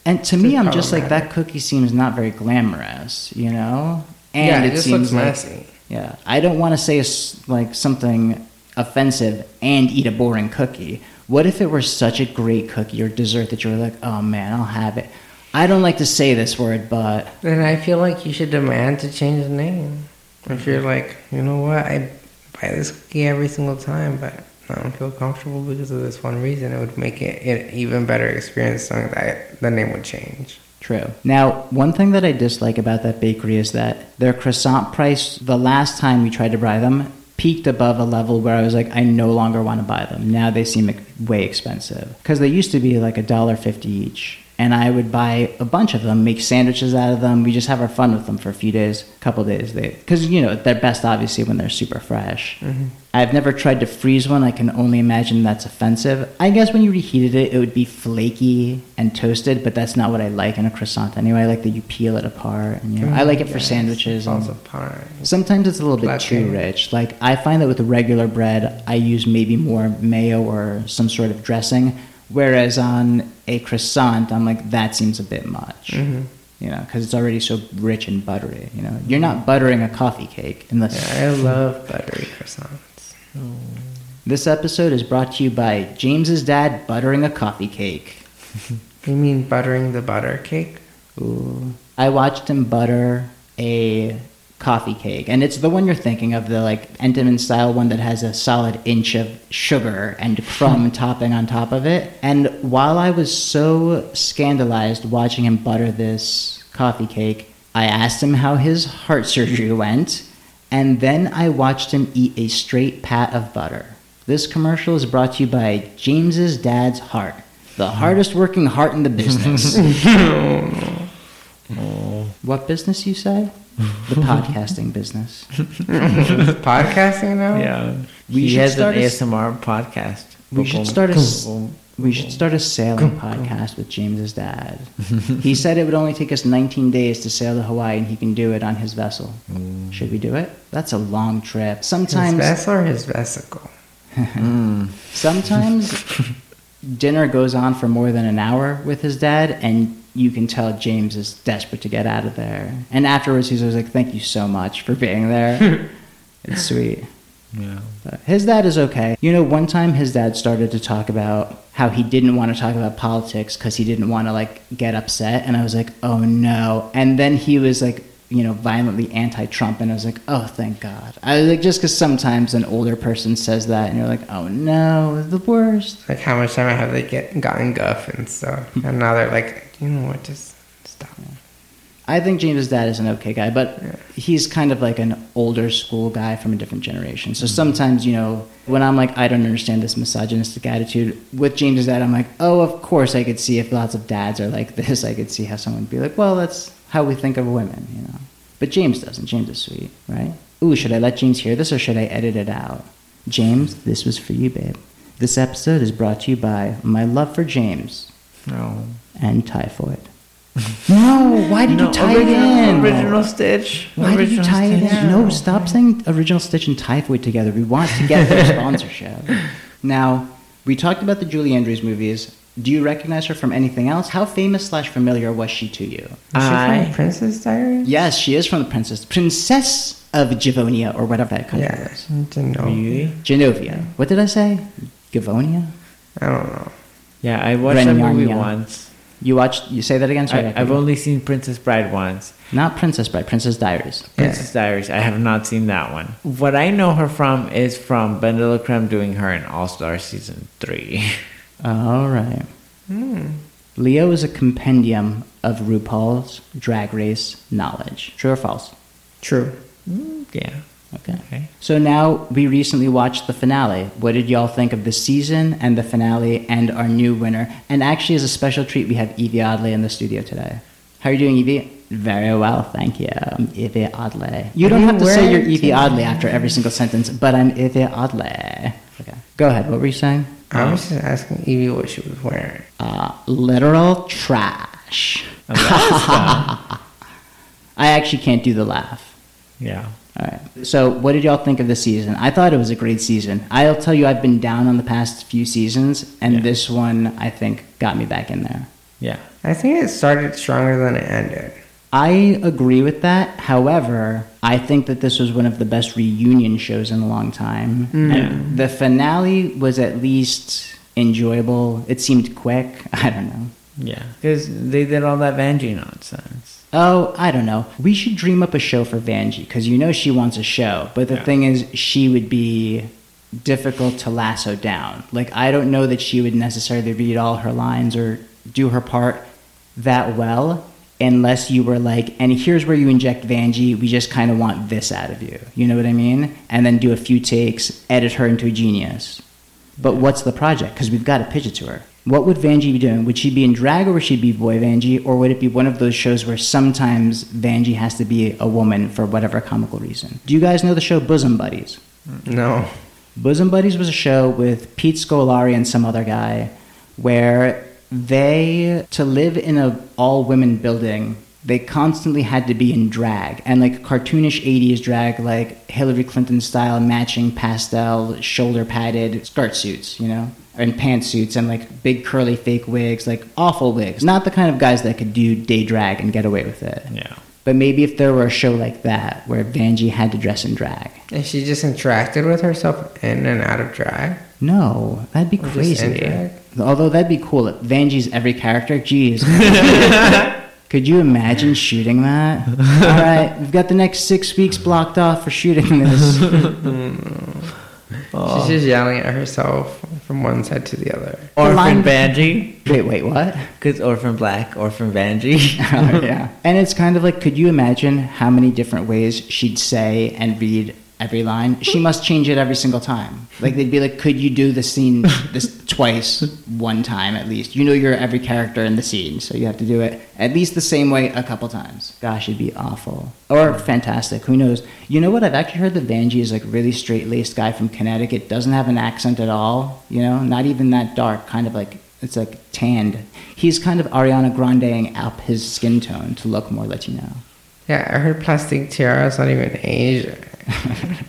And to me, I'm just like that cookie seems not very glamorous, you know. And yeah, it, it, just seems looks like, messy. Yeah, I don't want to say like something offensive and eat a boring cookie. What if it were such a great cookie or dessert that you were like, oh man, I'll have it. I don't like to say this word, but Then I feel like you should demand to change the name. If you're like, you know what, I buy this cookie every single time, but I don't feel comfortable because of this one reason, it would make it an even better experience knowing that the name would change. True. Now, one thing that I dislike about that bakery is that their croissant price, the last time we tried to buy them, peaked above a level where I was like, I no longer want to buy them. Now they seem way expensive. Because they used to be like a dollar fifty each. And I would buy a bunch of them, make sandwiches out of them. We just have our fun with them for a few days, a couple days. Because, you know, they're best obviously when they're super fresh. Mm-hmm. I've never tried to freeze one. I can only imagine that's offensive. I guess when you reheated it, it would be flaky and toasted, but that's not what I like in a croissant anyway. I like that you peel it apart. And, you know, I like it for Yes, sandwiches. Falls apart. sometimes it's a little bit too rich. Like I find that with regular bread, I use maybe more mayo or some sort of dressing, whereas on a croissant, I'm like that seems a bit much. hmm You know, because it's already so rich and buttery. You know, you're not buttering a coffee cake unless Yeah, I love buttery croissants. This episode is brought to you by James's dad buttering a coffee cake. You mean buttering the butter cake? Ooh. I watched him butter a coffee cake, and it's the one you're thinking of, the like Entenmann style one that has a solid inch of sugar and crumb hmm. topping on top of it. And while I was so scandalized watching him butter this coffee cake, I asked him how his heart surgery hmm. went, and then I watched him eat a straight pat of butter. This commercial is brought to you by James's dad's heart, the hmm. hardest working heart in the business. What business you say? The podcasting business. Podcasting now? Yeah. We he should has an start a s- ASMR podcast. We should start a. We should start a sailing podcast with James's dad. he said it would only take us 19 days to sail to Hawaii, and he can do it on his vessel. Should we do it? That's a long trip. His Sometimes, vessel or his vesicle? Mm. sometimes dinner goes on for more than an hour with his dad, and you can tell James is desperate to get out of there. And afterwards, he's always like, "Thank you so much for being there. it's sweet." Yeah. But his dad is okay. You know, one time his dad started to talk about how he didn't want to talk about politics because he didn't want to like get upset, and I was like, oh no. And then he was like, you know, violently anti-Trump, and I was like, oh thank God. I was like, just because sometimes an older person says that, and you're like, oh no, the worst. Like how much time I have they get gotten guff and stuff? And now they're like, you know what, just stop. Me? I think James's dad is an okay guy, but Yeah. he's kind of like an older school guy from a different generation. So mm-hmm. sometimes, you know, when I'm like, I don't understand this misogynistic attitude, with James's dad, I'm like, oh, of course I could see if lots of dads are like this, I could see how someone would be like, well, that's how we think of women, you know. But James doesn't. James is sweet, right? Ooh, should I let James hear this or should I edit it out? James, this was for you, babe. This episode is brought to you by my love for James No. And typhoid. no, why did No, you tie original, it in? Original Stitch. Why did you Original tie it in? No, stop saying Original Stitch and Typhoid together. We want to get their sponsorship. Now, we talked about the Julie Andrews movies. Do you recognize her from anything else? How famous slash familiar was she to you? Is she I- from Princess Diaries? Yes, she is from the Princess Princess of Javonia, or whatever that country Yeah, is. didn't know. Genovia. What did I say? Gavonia? I don't know. Yeah, I watched that movie Renyanya. once. You watched? You say that again? Sorry, I, I've only seen Princess Bride once. not Princess Bride, Princess Diaries. Princess Diaries. I have not seen that one. What I know her from is from Ben de Creme doing her in All Star season three. All right. Hmm. Leo is a compendium of RuPaul's Drag Race knowledge. True or false? True. Mm, yeah. Okay. Okay. So now we recently watched the finale. What did y'all think of the season and the finale and our new winner? And actually, as a special treat, we have Yvie Oddly in the studio today. How are you doing, Yvie? Very well, thank you. I'm Yvie Oddly. You don't have to say you're Yvie? Oddly after every single sentence, but I'm Yvie Oddly. Okay. Go ahead. What were you saying? I was just asking Yvie what she was wearing. Uh, literal trash. I actually can't do the laugh. yeah. All right. So, what did y'all think of the season? I thought it was a great season. I'll tell you, I've been down on the past few seasons, and Yeah. this one, I think, got me back in there. Yeah. I think it started stronger than it ended. I agree with that. However, I think that this was one of the best reunion shows in a long time. Mm. And the finale was at least enjoyable. It seemed quick. I don't know. Yeah. Because they did all that Vanjie nonsense. Oh, I don't know. We should dream up a show for Vanjie because you know she wants a show. But the Yeah. thing is, she would be difficult to lasso down. Like, I don't know that she would necessarily read all her lines or do her part that well unless you were like, and here's where you inject Vanjie. We just kind of want this out of you. You know what I mean? And then do a few takes, edit her into a genius. But what's the project? Because we've got to pitch it to her. What would Vanjie be doing? Would she be in drag or would she be boy Vanjie? Or would it be one of those shows where sometimes Vanjie has to be a woman for whatever comical reason? Do you guys know the show Bosom Buddies? No. Bosom Buddies was a show with Pete Scolari and some other guy where they, to live in a all women building, they constantly had to be in drag and like cartoonish 80s drag, like Hillary Clinton style, matching pastel, shoulder padded skirt suits, you know? And pantsuits and like big curly fake wigs, like awful wigs. Not the kind of guys that could do day drag and get away with it. Yeah. But maybe if there were a show like that where Vanjie had to dress in drag. And she just interacted with herself in and out of drag. No, that'd be Or just crazy. interact? Although that'd be cool. If Vanjie's every character. Jeez. Could you imagine shooting that? All right, we've got the next six weeks blocked off for shooting this. Oh. She's just yelling at herself from one side to the other. Orphan line- Vanjie. Wait, wait, what? Because Orphan Black, Orphan Vanjie. Oh, yeah. And it's kind of like, could you imagine how many different ways she'd say and read every line? She must change it every single time. Like they'd be like, could you do the scene this twice, one time at least? You know you're every character in the scene, so you have to do it at least the same way a couple times. Gosh, it'd be awful or fantastic. Who knows? You know what? I've actually heard that Vanjie is like really straight laced guy from Connecticut. Doesn't have an accent at all. You know, not even that dark. Kind of like it's like tanned. He's kind of Ariana Grandeing up his skin tone to look more Latino. Yeah, I heard Plastique Tiara is not even Asian.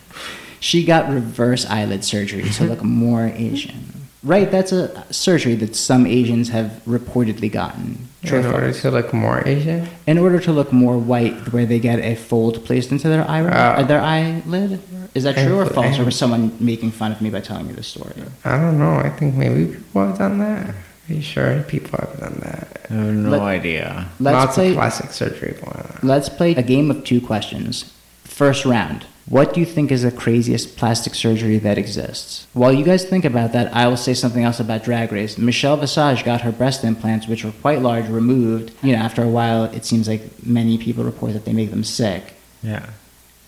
She got reverse eyelid surgery to look more Asian. Right, that's a surgery that some Asians have reportedly gotten. True in or order to look more Asian. in order to look more white, where they get a fold placed into their eye, Oh. uh, their eyelid. Is that true or Ankle- false, or was someone making fun of me by telling me this story? I don't know. I think maybe people have done that. Are you sure people have done that? I have no Let- idea. Let's Lots play. of plastic surgery going on. Let's play a game of two questions. First round. What do you think is the craziest plastic surgery that exists? While you guys think about that, I will say something else about Drag Race. Michelle Visage got her breast implants, which were quite large, removed. You know, after a while, it seems like many people report that they make them sick. Yeah.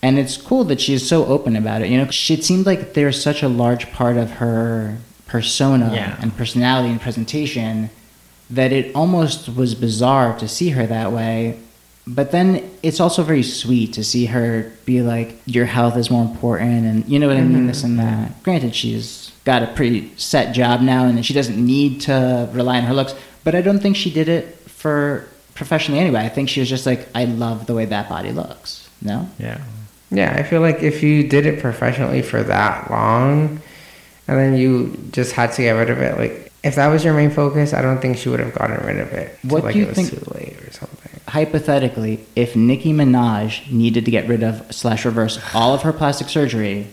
And it's cool that she's so open about it. You know, she, it seemed like there's such a large part of her persona Yeah. and personality and presentation that it almost was bizarre to see her that way. But then it's also very sweet to see her be like, your health is more important, and you know what I mean, mm-hmm. this and that. Granted, she's got a pretty set job now, and she doesn't need to rely on her looks. But I don't think she did it for professionally anyway. I think she was just like, I love the way that body looks. No? Yeah. Yeah, I feel like if you did it professionally for that long, and then you just had to get rid of it, like if that was your main focus, I don't think she would have gotten rid of it. What like do you it was think- Too late or something. Hypothetically, if Nicki Minaj needed to get rid of slash reverse all of her plastic surgery,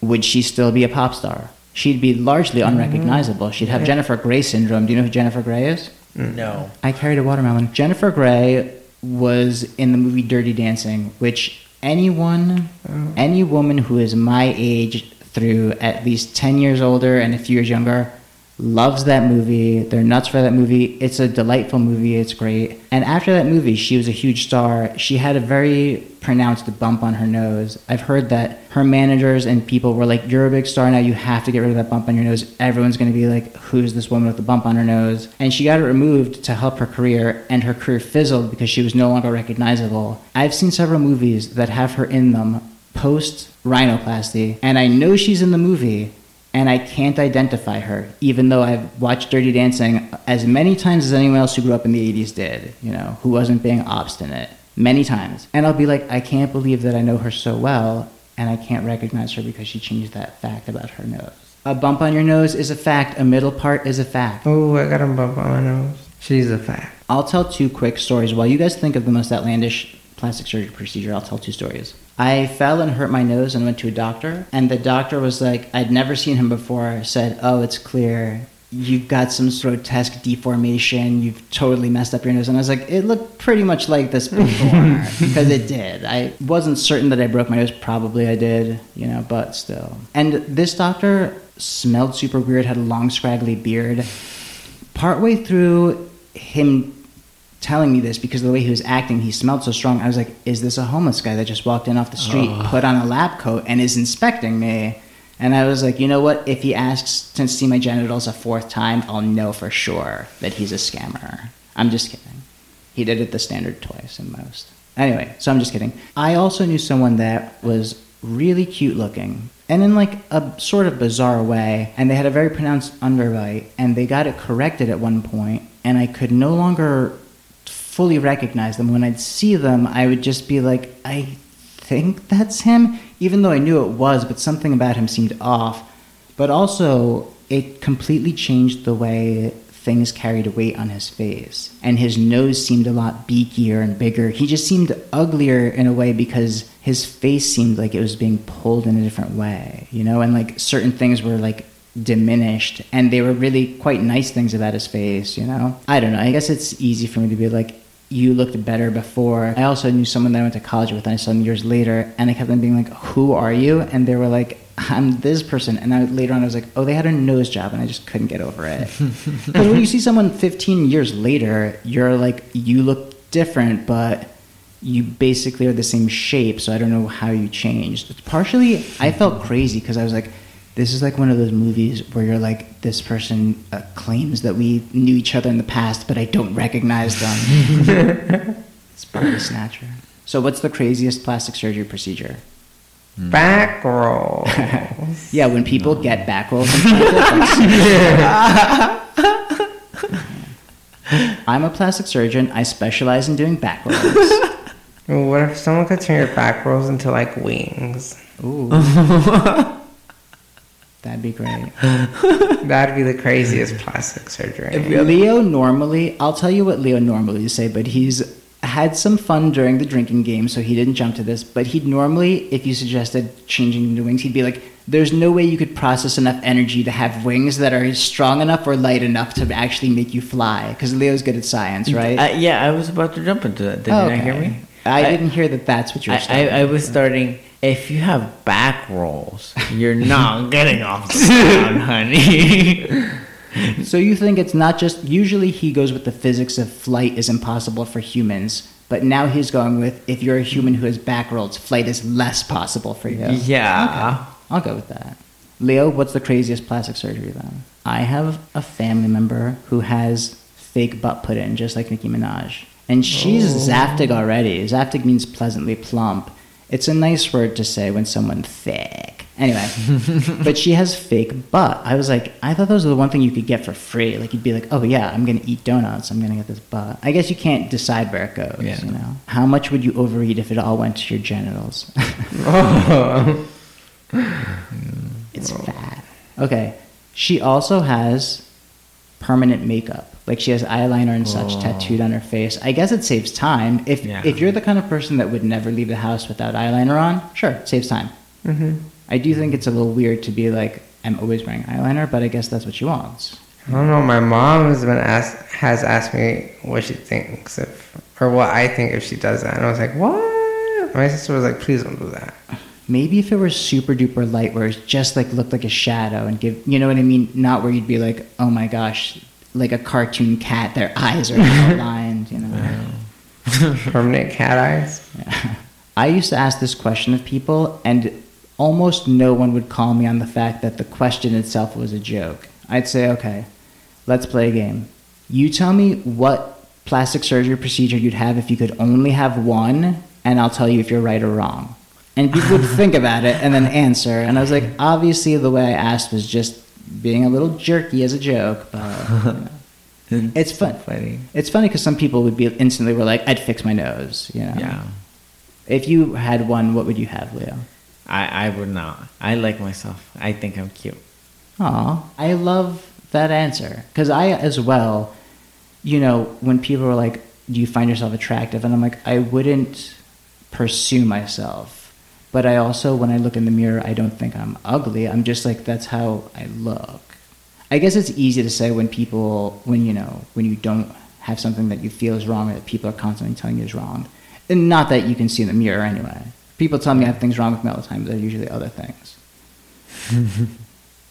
would she still be a pop star? She'd be largely mm-hmm. unrecognizable. She'd have Jennifer Grey syndrome. Do you know who Jennifer Grey is? Mm. No. I carried a watermelon. Jennifer Grey was in the movie Dirty Dancing, which anyone, oh. any woman who is my age through at least 10 years older and a few years younger loves that movie. They're nuts for that movie. It's a delightful movie. It's great. And after that movie, she was a huge star. She had a very pronounced bump on her nose. I've heard that her managers and people were like, You're a big star now. You have to get rid of that bump on your nose. Everyone's going to be like, Who's this woman with the bump on her nose? And she got it removed to help her career, and her career fizzled because she was no longer recognizable. I've seen several movies that have her in them post rhinoplasty, and I know she's in the movie and I can't identify her, even though I've watched Dirty Dancing as many times as anyone else who grew up in the 80s did, you know, who wasn't being obstinate. Many times. And I'll be like, I can't believe that I know her so well, and I can't recognize her because she changed that fact about her nose. A bump on your nose is a fact, a middle part is a fact. Oh, I got a bump on my nose. She's a fact. I'll tell two quick stories. While you guys think of the most outlandish plastic surgery procedure, I'll tell two stories. I fell and hurt my nose and went to a doctor, and the doctor was like, I'd never seen him before, said, Oh, it's clear. You've got some grotesque deformation. You've totally messed up your nose. And I was like, it looked pretty much like this before. because it did. I wasn't certain that I broke my nose. Probably I did, you know, but still. And this doctor smelled super weird, had a long, scraggly beard. Partway through him telling me this because of the way he was acting, he smelled so strong. I was like, is this a homeless guy that just walked in off the street, oh. put on a lab coat, and is inspecting me? And I was like, you know what? If he asks to see my genitals a fourth time, I'll know for sure that he's a scammer. I'm just kidding. He did it the standard twice and most. Anyway, so I'm just kidding. I also knew someone that was really cute looking and in like a sort of bizarre way and they had a very pronounced underbite and they got it corrected at one point and I could no longer fully recognize them. When I'd see them, I would just be like, I think that's him, even though I knew it was, but something about him seemed off. But also, it completely changed the way things carried weight on his face. And his nose seemed a lot beakier and bigger. He just seemed uglier in a way because his face seemed like it was being pulled in a different way, you know? And like certain things were like diminished and they were really quite nice things about his face you know i don't know i guess it's easy for me to be like you looked better before. I also knew someone that i went to college with and i saw them years later and i kept on being like who are you? And they were like i'm this person. And I, later on i was like oh they had a nose job and i just couldn't get over it. Because when you see someone 15 years later you're like you look different but you basically are the same shape so i don't know how you changed. Partially i felt crazy because i was like this is like one of those movies where you're like, this person uh, claims that we knew each other in the past, but I don't recognize them. it's Body Snatcher. So, what's the craziest plastic surgery procedure? Back rolls. yeah, when people get back rolls. I'm a plastic surgeon. I specialize in doing back rolls. What if someone could turn your back rolls into like wings? Ooh. That'd be great. That'd be the craziest plastic surgery. Leo normally, I'll tell you what Leo normally say, but he's had some fun during the drinking game, so he didn't jump to this. But he'd normally, if you suggested changing into wings, he'd be like, "There's no way you could process enough energy to have wings that are strong enough or light enough to actually make you fly." Because Leo's good at science, right? Uh, yeah, I was about to jump into that. Did Oh, you not hear me? I, didn't hear that. That's what you were I, saying. I, I was starting. If you have back rolls, you're not getting off the ground, honey. So you think it's not just usually he goes with the physics of flight is impossible for humans, but now he's going with if you're a human who has back rolls, flight is less possible for you. yeah. I'll go with that. Leo, what's the craziest plastic surgery then? I have a family member who has fake butt put in, just like Nicki Minaj. And she's oh. Zaftig already. Zaftig means pleasantly plump. It's a nice word to say when someone thick. Anyway, but she has fake butt. I was like, I thought those were the one thing you could get for free. Like you'd be like, oh yeah, I'm gonna eat donuts. I'm gonna get this butt. I guess you can't decide where it goes. Yeah. You know, how much would you overeat if it all went to your genitals? Oh. It's fat. Okay. She also has permanent makeup. Like she has eyeliner and such tattooed on her face. I guess it saves time. If Yeah. if you're the kind of person that would never leave the house without eyeliner on, sure, it saves time. hmm I do think it's a little weird to be like, I'm always wearing eyeliner, but I guess that's what she wants. I don't know. My mom has been asked has asked me what she thinks if or what I think if she does that, and I was like, what? My sister was like, please don't do that. Maybe if it were super duper light, where it just like looked like a shadow and give, you know what I mean? Not where you'd be like, oh my gosh, like a cartoon cat, their eyes are outlined, you know. Permanent cat eyes. I used to ask this question of people, and almost no one would call me on the fact that the question itself was a joke. I'd say, okay, let's play a game. You tell me what plastic surgery procedure you'd have if you could only have one, and I'll tell you if you're right or wrong. And people would think about it and then answer. And I was like, obviously, the way I asked was just being a little jerky as a joke, but. You know. It's fun. funny. It's funny because some people would be instantly were like, "I'd fix my nose," you know. Yeah. If you had one, what would you have, Leo? I, I would not. I like myself. I think I'm cute. Aw, I love that answer because I as well. You know, when people are like, "Do you find yourself attractive?" and I'm like, I wouldn't pursue myself, but I also, when I look in the mirror, I don't think I'm ugly. I'm just like that's how I look. I guess it's easy to say when people, when you know, when you don't have something that you feel is wrong or that people are constantly telling you is wrong. And not that you can see in the mirror anyway. People tell me I have things wrong with me all the time. They're usually other things.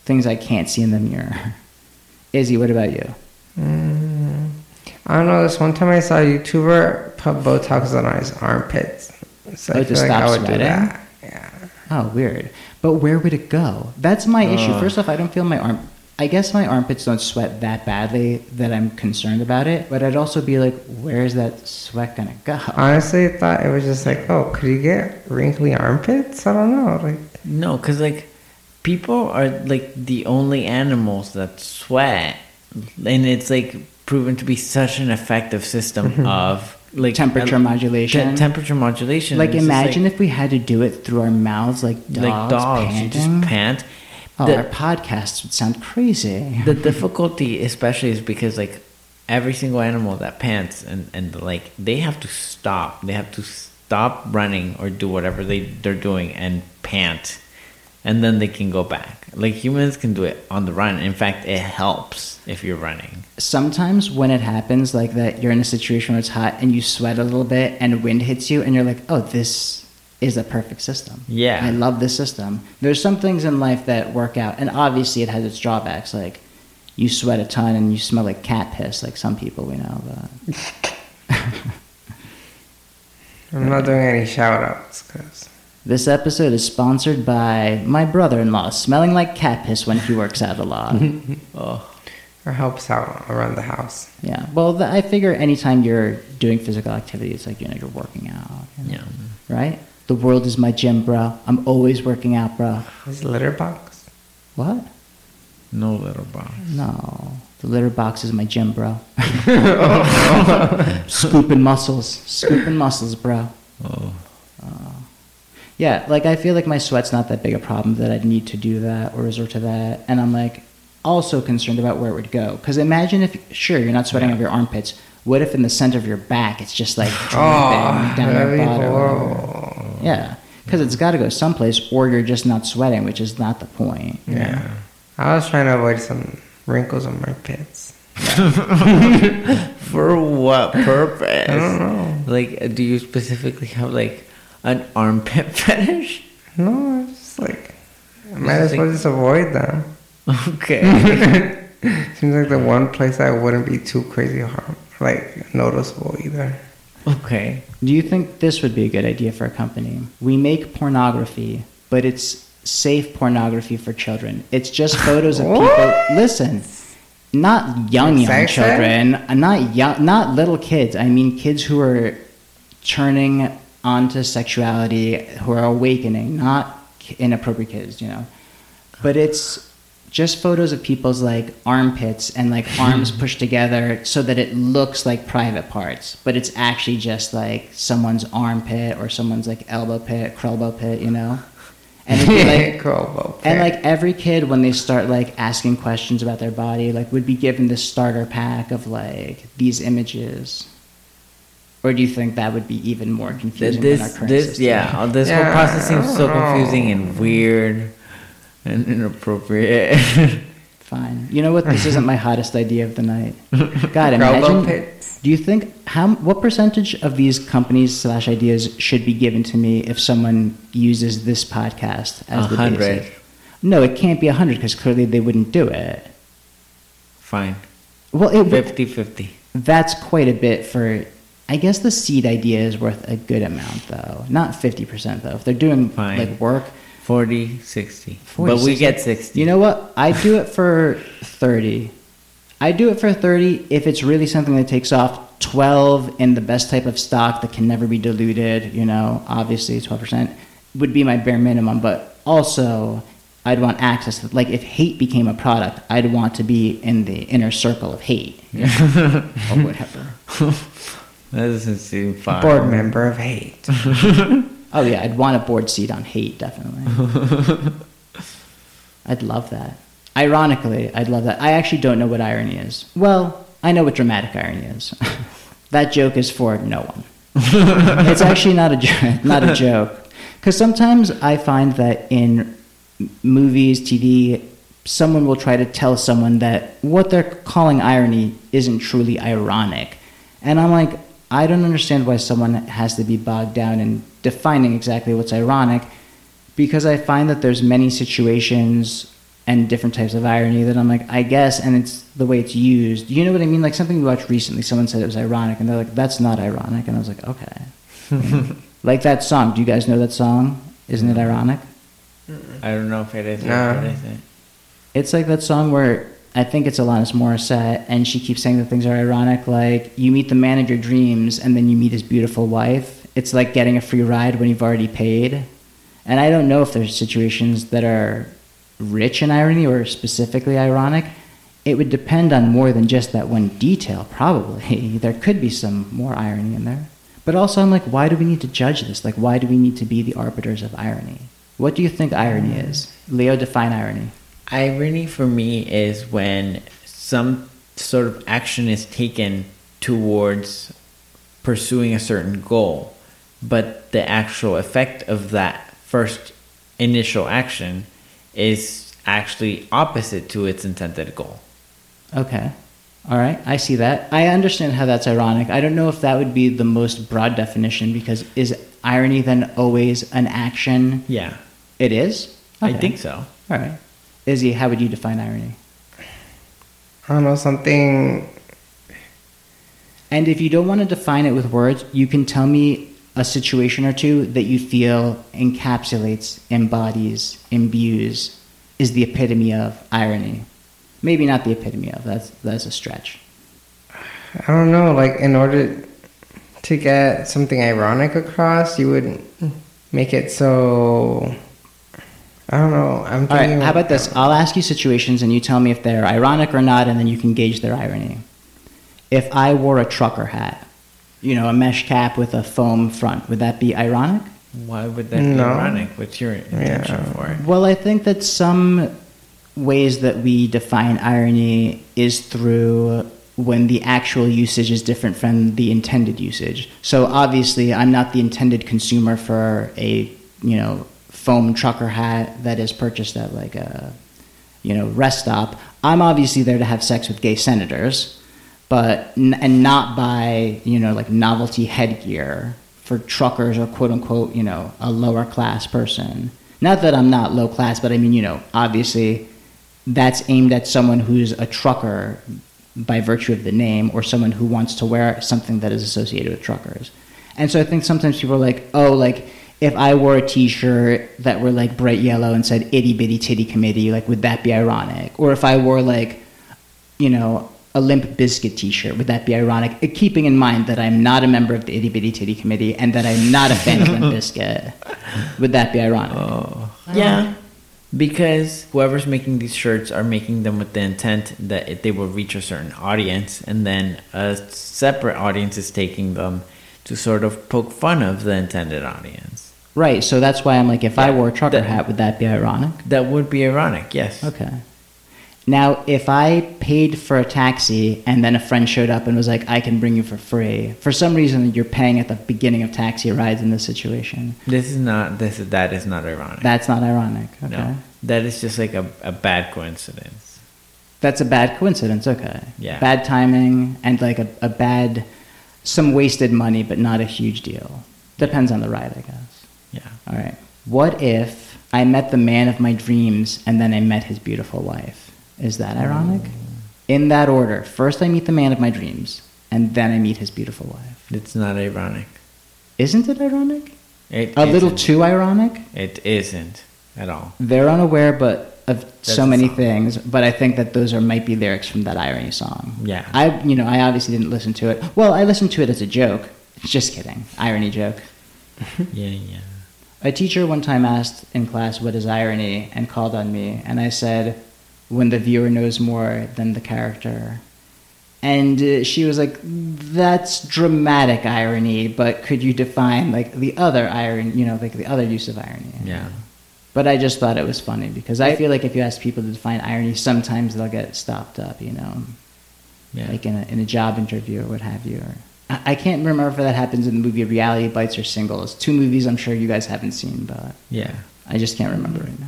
things I can't see in the mirror. Izzy, what about you? Mm, I don't know. This one time I saw a YouTuber put Botox on his armpits. So Oh, I feel like I would do sweating? that. Yeah. Oh, weird. But where would it go? That's my issue. Uh. First off, I don't feel my arm. I guess my armpits don't sweat that badly that I'm concerned about it. But I'd also be like, where's that sweat gonna go? Honestly, I thought it was just like, oh, could you get wrinkly armpits? I don't know. Like, No, because like people are like the only animals that sweat, and it's like proven to be such an effective system mm-hmm. of like Temperature modulation. te- temperature modulation. like, It's imagine if we had to do it through our mouths, like dogs, like dogs, you panting. just pant. Oh, The- our podcasts would sound crazy. the difficulty especially is because like every single animal that pants and, and like they have to stop they have to stop running or do whatever they, they're doing and pant and then they can go back like humans can do it on the run in fact it helps if you're running Sometimes when it happens like that, you're in a situation where it's hot and you sweat a little bit and wind hits you, and you're like, oh, this is a perfect system. Yeah. I love this system. There's some things in life that work out, and obviously it has its drawbacks. Like you sweat a ton and you smell like cat piss, like some people we know. But I'm not doing any shout outs because this episode is sponsored by my brother-in-law smelling like cat piss when he works out a lot. oh it helps out around the house. yeah. Well, th- I figure anytime you're doing physical activity, it's like you know you're working out. you know, yeah Right? The world is my gym, bro. I'm always working out, bro. Is litter box? What? no little box No. The litter box is my gym, bro. Scooping muscles. Scooping muscles, bro. oh uh, Yeah, like I feel like my sweat's not that big a problem that I'd need to do that or resort to that. And I'm like also concerned about where it would go. Because imagine if, sure, you're not sweating Yeah. off your armpits. What if in the center of your back it's just like dripping Oh, down your be butt? or. Yeah, because it's got to go someplace, or you're just not sweating, which is not the point. Yeah. I was trying to avoid some wrinkles on my pits. for what purpose I don't know. like do you specifically have like an armpit fetish No, it's just like I might Just as well just avoid them. okay Seems like the one place I wouldn't be too crazy harm, like noticeable either. okay Do you think this would be a good idea for a company? We make pornography, but it's safe pornography for children. It's just photos of people. Listen, not young young Sex children, not young, not little kids. I mean kids who are turning onto sexuality, who are awakening, not inappropriate kids. You know, but it's just photos of people's like armpits and like arms pushed together so that it looks like private parts, but it's actually just like someone's armpit or someone's like elbow pit, crelbo pit, you know. And it'd be like and like every kid when they start like asking questions about their body, like would be given this starter pack of like these images. Or do you think that would be even more Th- confusing than our this current this system? yeah uh, this whole process seems so confusing and weird and inappropriate Fine. You know what? This isn't my hottest idea of the night. God, imagine pits. Do you think how what percentage of these companies slash ideas should be given to me if someone uses this podcast as A the hundred. basic? No, it can't be a hundred because clearly they wouldn't do it. Fine. Well, it, 50 50. that's quite a bit for. I guess the seed idea is worth a good amount, though. Not fifty percent, though. If they're doing Fine. like work, 40, 60. 40, but we 60. get 60. You know what? I do it for 30. I do it for 30 if it's really something that takes off 12 in the best type of stock that can never be diluted, you know, obviously 12% would be my bare minimum, but also I'd want access to like if hate became a product, I'd want to be in the inner circle of hate you know, or whatever. That doesn't seem fun. Board member of hate. Oh yeah, I'd want a board seat on hate definitely. I'd love that. Ironically, I'd love that. I actually don't know what irony is. Well, I know what dramatic irony is. that joke is for no one. it's actually not a jo- not a joke. Because sometimes I find that in movies, TV, someone will try to tell someone that what they're calling irony isn't truly ironic, and I'm like, I don't understand why someone has to be bogged down in defining exactly what's ironic, because I find that there's many situations and different types of irony that I'm like, I guess, and it's the way it's used. You know what I mean? Like something we watched recently, someone said it was ironic, and they're like, that's not ironic. And I was like, okay. Like that song. Do you guys know that song? Isn't it mm. ironic? I don't know if it is. No. What is it? It's like that song where I think it's Alanis Morissette, and she keeps saying that things are ironic. Like you meet the man of your dreams, and then you meet his beautiful wife. It's like getting a free ride when you've already paid. And I don't know if there's situations that are rich in irony or specifically ironic. It would depend on more than just that one detail, probably. There could be some more irony in there. But also, I'm like, why do we need to judge this? Like, why do we need to be the arbiters of irony? What do you think irony is? Leo, define irony. Irony for me is when some sort of action is taken towards pursuing a certain goal, but the actual effect of that first initial action is actually opposite to its intended goal. Okay. All right. I see that. I understand how that's ironic. I don't know if that would be the most broad definition because is irony then always an action? Yeah, It is? I think so. All right. Izzy, how would you define irony? I don't know, something. And if you don't want to define it with words, you can tell me a situation or two that you feel encapsulates, embodies, imbues, is the epitome of irony. Maybe not the epitome of, that's, that's a stretch. I don't know, like, in order to get something ironic across, you would make it so. I don't know. I'm All right, how about this? I'll ask you situations and you tell me if they're ironic or not, and then you can gauge their irony. If I wore a trucker hat, you know, a mesh cap with a foam front, would that be ironic? Why would that be ironic? What's your intention Yeah. for it? Well, I think that some ways that we define irony is through when the actual usage is different from the intended usage. So obviously, I'm not the intended consumer for a you know foam trucker hat that is purchased at like a you know rest stop. I'm obviously there to have sex with gay senators, but and not by you know like novelty headgear for truckers or quote unquote you know a lower class person. Not that I'm not low class, but I mean you know obviously that's aimed at someone who's a trucker by virtue of the name or someone who wants to wear something that is associated with truckers. And so I think sometimes people are like, oh, like if I wore a T-shirt that were like bright yellow and said "itty bitty titty committee," like would that be ironic? Or if I wore like, you know, a Limp Bizkit T-shirt, would that be ironic? Uh, Keeping in mind that I'm not a member of the itty bitty titty committee and that I'm not a fan of Limp Bizkit, would that be ironic? Yeah, because whoever's making these shirts are making them with the intent that it, they will reach a certain audience, and then a separate audience is taking them to sort of poke fun of the intended audience. Right. So that's why I'm like, if I wore a trucker that- hat, would that be ironic? That would be ironic, yes. Okay. Now, if I paid for a taxi and then a friend showed up and was like, I can bring you for free, for some reason you're paying at the beginning of taxi rides in this situation, This is not this is that is not ironic. that's not ironic. Okay. No, that is just like a, a bad coincidence. That's a bad coincidence. Okay. Yeah. Bad timing and like a, a bad, some wasted money, but not a huge deal. Depends on the ride, I guess. Yeah. All right. What if I met the man of my dreams and then I met his beautiful wife? Is that ironic? Mm. In that order. First, I meet the man of my dreams and then I meet his beautiful wife. It's not ironic. Isn't it ironic? It A little isn't. too ironic? It isn't at all. They're unaware, but of so That's a many things. But I think that those are might be lyrics from that irony song. Yeah. I, you know, I obviously didn't listen to it. Well, I listened to it as a joke. Just kidding. Irony joke. Yeah, yeah. A teacher one time asked in class what is irony and called on me, and I said, when the viewer knows more than the character. And uh, she was like, that's dramatic irony, but could you define like the other irony, you know, like the other use of irony? Yeah. But I just thought it was funny because I feel like if you ask people to define irony, sometimes they'll get stopped up, you know, Yeah. like in a, in a job interview or what have you. Or I, can't remember if that happens in the movie Reality Bites or Singles. Two movies I'm sure you guys haven't seen, but yeah. I just can't remember right now.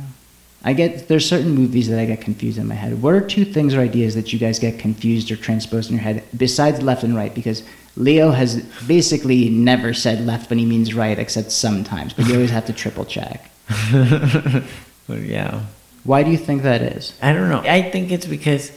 I get there's certain movies that I get confused in my head. What are two things or ideas that you guys get confused or transposed in your head besides left and right? Because Leo has basically never said left when he means right, except sometimes. But you always have to triple check. But yeah. Why do you think that is? I don't know. I think it's because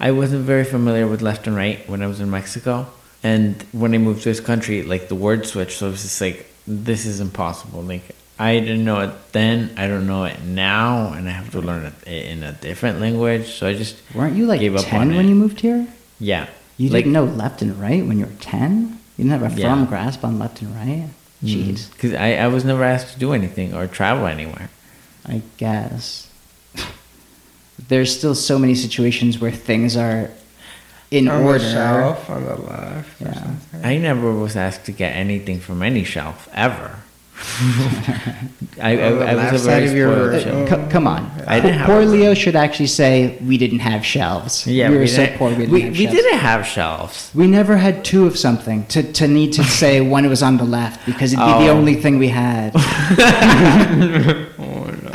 I wasn't very familiar with left and right when I was in Mexico. And when I moved to this country, like the word switched. So it was just like, this is impossible. Like, I didn't know it then. I don't know it now. And I have to learn it in a different language. So I just, Weren't you like Gave up 10 on when it. you moved here? yeah. You like, didn't know left and right when you were 10? You didn't have a Yeah. Mm-hmm. firm grasp on left and right? Jeez, Because I, I was never asked to do anything or travel anywhere. I guess. There's still so many situations where things are in on order. the shelf on the left Yeah. I never was asked to get anything from any shelf ever. I, I, I left was a side very of your- spoiled Uh, child. come on. I didn't have poor. Leo should actually say we didn't have shelves. Yeah, we were so didn't- poor we didn't we, have we shelves. didn't have shelves. We never had two of something to, to need to say one was on the left because it'd be the Oh. only thing we had. oh no!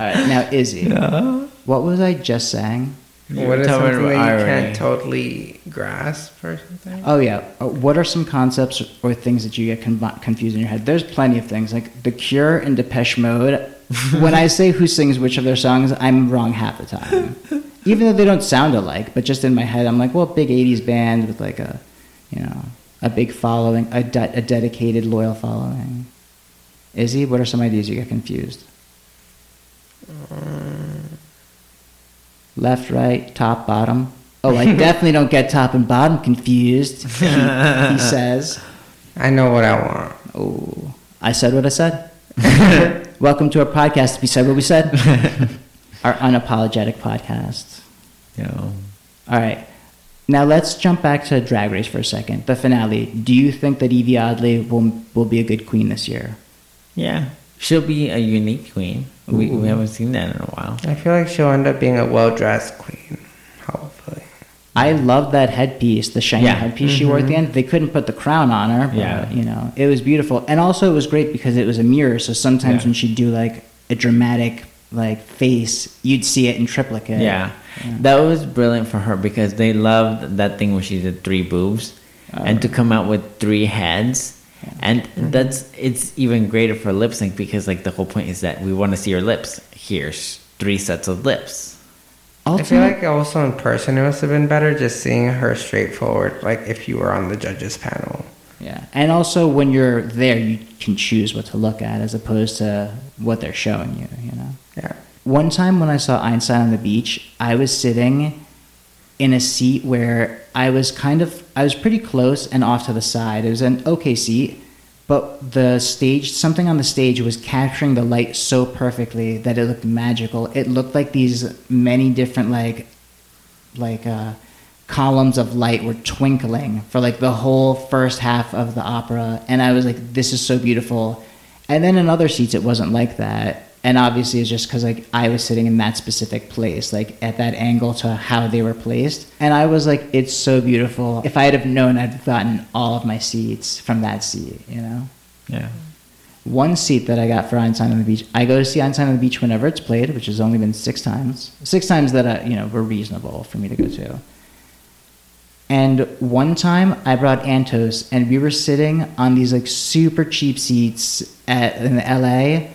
All right, now Izzy, what was I just saying? What is something that you can't totally grasp or something? Oh yeah, Uh, what are some concepts or things that you get con- confused in your head? There's plenty of things like The Cure and Depeche Mode. when I say who sings which of their songs, I'm wrong half the time. Even though they don't sound alike, but just in my head, I'm like, well, big '80s band with like a, you know, a big following, a, de- a dedicated, loyal following. Izzy, what are some ideas you get confused? Left, right, top, bottom. Oh, I definitely don't get top and bottom confused. He, he says. I know what I want. Oh, I said what I said. Welcome to our podcast. We said what we said. our unapologetic podcast. Yeah. All right. Now let's jump back to Drag Race for a second. The finale. Do you think that Yvie Oddly will will be a good queen this year? yeah, she'll be a unique queen. We, we haven't seen that in a while. I feel like she'll end up being a well dressed queen. Hopefully. I love that headpiece, the shiny Yeah. headpiece she wore at the mm-hmm. end. They couldn't put the crown on her, but Yeah. you know, it was beautiful. And also it was great because it was a mirror, so sometimes Yeah. when she'd do like a dramatic like face, you'd see it in triplicate. Yeah. That was brilliant for her because they loved that thing where she did three boobs Oh. and to come out with three heads. And mm-hmm. that's it's even greater for lip sync because like the whole point is that we want to see her lips. Here's three sets of lips. I feel like also in person it must have been better just seeing her straightforward, like if you were on the judges panel. Yeah, and also when you're there, you can choose what to look at as opposed to what they're showing you. You know. Yeah. One time when I saw Einstein on the beach, I was sitting in a seat where I was kind of I was pretty close and off to the side. It was an okay seat, but the stage something on the stage was capturing the light so perfectly that it looked magical. It looked like these many different like like uh columns of light were twinkling for like the whole first half of the opera and I was like this is so beautiful. And then in other seats it wasn't like that. And obviously it's just cuz like I was sitting in that specific place like at that angle to how they were placed and I was like it's so beautiful. If I had have known I'd have gotten all of my seats from that seat, you know. Yeah. one seat that I got for Einstein on the Beach. I go to see Einstein on the Beach whenever it's played, which has only been six times. Six times that I, you know were reasonable for me to go to. And one time I brought Antos, and we were sitting on these like super cheap seats at in LA,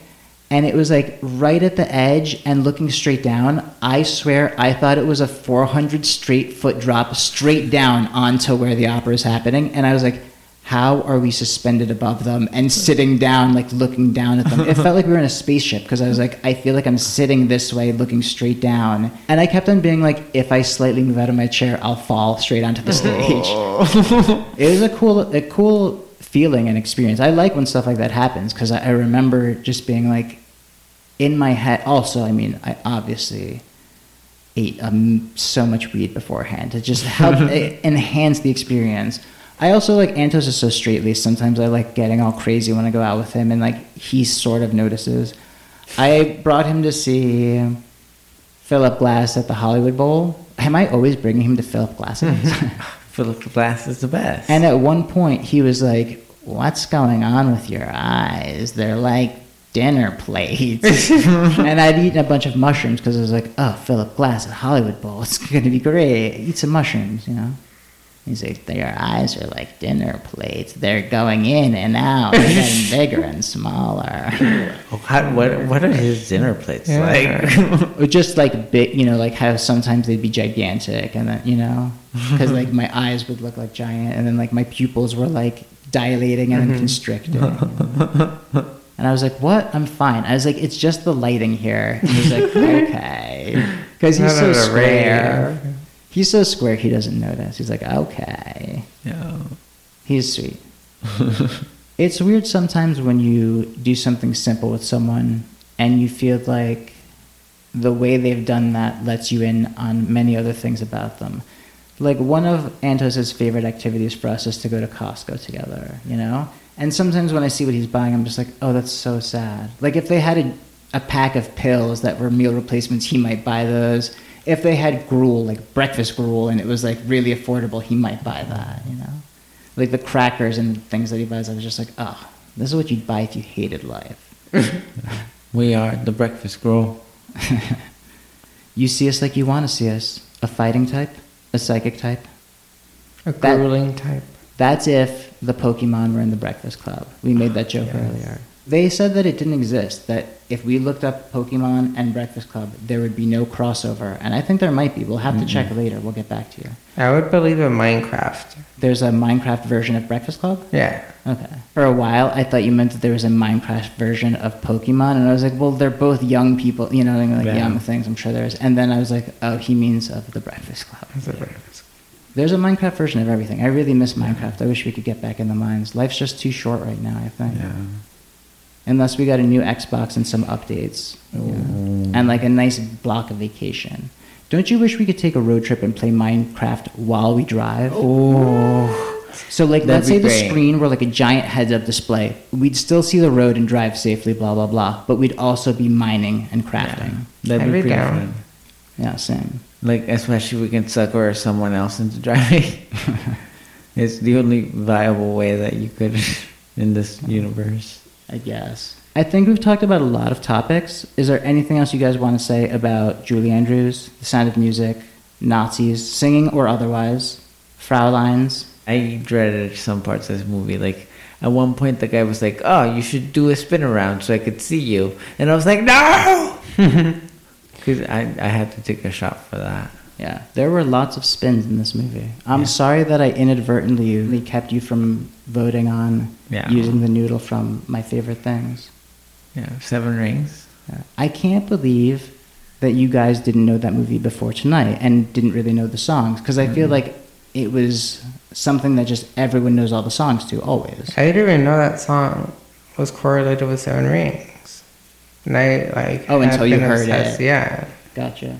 and it was like right at the edge and looking straight down. I swear I thought it was a 400 straight foot drop straight down onto where the opera is happening, and I was like, how are we suspended above them and sitting down, like looking down at them? It felt like we were in a spaceship because I was like, I feel like I'm sitting this way, looking straight down. And I kept on being like, if I slightly move out of my chair, I'll fall straight onto the stage. Oh. it was a cool, a cool feeling and experience. I like when stuff like that happens because I, I remember just being like, in my head. Also, I mean, I obviously ate um, so much weed beforehand to just help enhance the experience. I also like Antos is so straight laced. Sometimes I like getting all crazy when I go out with him, and like he sort of notices. I brought him to see Philip Glass at the Hollywood Bowl. Am I always bringing him to Philip Glass? Philip Glass is the best. and at one point, he was like, "What's going on with your eyes? They're like dinner plates." and I'd eaten a bunch of mushrooms because I was like, "Oh, Philip Glass at Hollywood Bowl. It's gonna be great. Eat some mushrooms, you know." He's like, their eyes are like dinner plates. They're going in and out, and getting bigger and smaller. Oh, how, what what are his dinner plates Yeah. like? Or just like big, you know, like how sometimes they'd be gigantic, and then you know, because like my eyes would look like giant, and then like my pupils were like dilating and then mm-hmm. constricting. And I was like, "What? I'm fine." I was like, "It's just the lighting here." And he's like, "Okay," because he's so an array. He's so square, he doesn't notice. He's like, "Okay." yeah. He's sweet. it's weird sometimes when you do something simple with someone and you feel like the way they've done that lets you in on many other things about them. Like one of Antos's favorite activities for us is to go to Costco together, you know? And sometimes when I see what he's buying, I'm just like, oh, that's so sad. Like if they had a, a pack of pills that were meal replacements, he might buy those. If they had gruel, like breakfast gruel, and it was like really affordable, he might buy that, you know? Like the crackers and things that he buys, I was just like, oh, this is what you'd buy if you hated life. We are the breakfast girl. You see us like you want to see us. A fighting type, a psychic type. A That- grueling type. That's if the Pokemon were in the Breakfast Club. We made that joke Yes. earlier. They said that it didn't exist, that if we looked up Pokemon and Breakfast Club, there would be no crossover. And I think there might be. We'll have to check mm-hmm. later. We'll get back to you. I would believe in Minecraft. There's a Minecraft version of Breakfast Club? Yeah. Okay. For a while, I thought you meant that there was a Minecraft version of Pokemon, and I was like, well, they're both young people, you know, like Yeah. young things. I'm sure there's. And then I was like, oh, he means of the Breakfast Club. A breakfast. There's a Minecraft version of everything. I really miss Minecraft. I wish we could get back in the mines. Life's just too short right now. I think. Yeah. Unless we got a new Xbox and some updates, and like a nice block of vacation. Don't you wish we could take a road trip and play Minecraft while we drive? Oh. So like That'd let's be say the screen were like a giant heads up display. We'd still see the road and drive safely, blah blah blah. But we'd also be mining and crafting. That'd I'd be be pretty down. fun. Yeah, same. Like especially we can sucker someone else into driving. it's the only viable way that you could in this universe. I guess. I think we've talked about a lot of topics. Is there anything else you guys want to say about Julie Andrews, The Sound of Music, Nazis, singing or otherwise, Fraulein's? I dreaded some parts of this movie. Like at one point, the guy was like, "Oh, you should do a spin around so I could see you," and I was like, "No," because I I had to take a shot for that. Yeah, there were lots of spins in this movie. I'm sorry that I inadvertently kept you from voting on Yeah. using the noodle from my favorite things. Yeah, Seven Rings. Yeah. I can't believe that you guys didn't know that movie before tonight and didn't really know the songs because I feel like it was something that just everyone knows all the songs to always. I didn't even know that song was correlated with Seven Rings. And I like. Oh, until you heard obsessed- it. Yeah. Gotcha.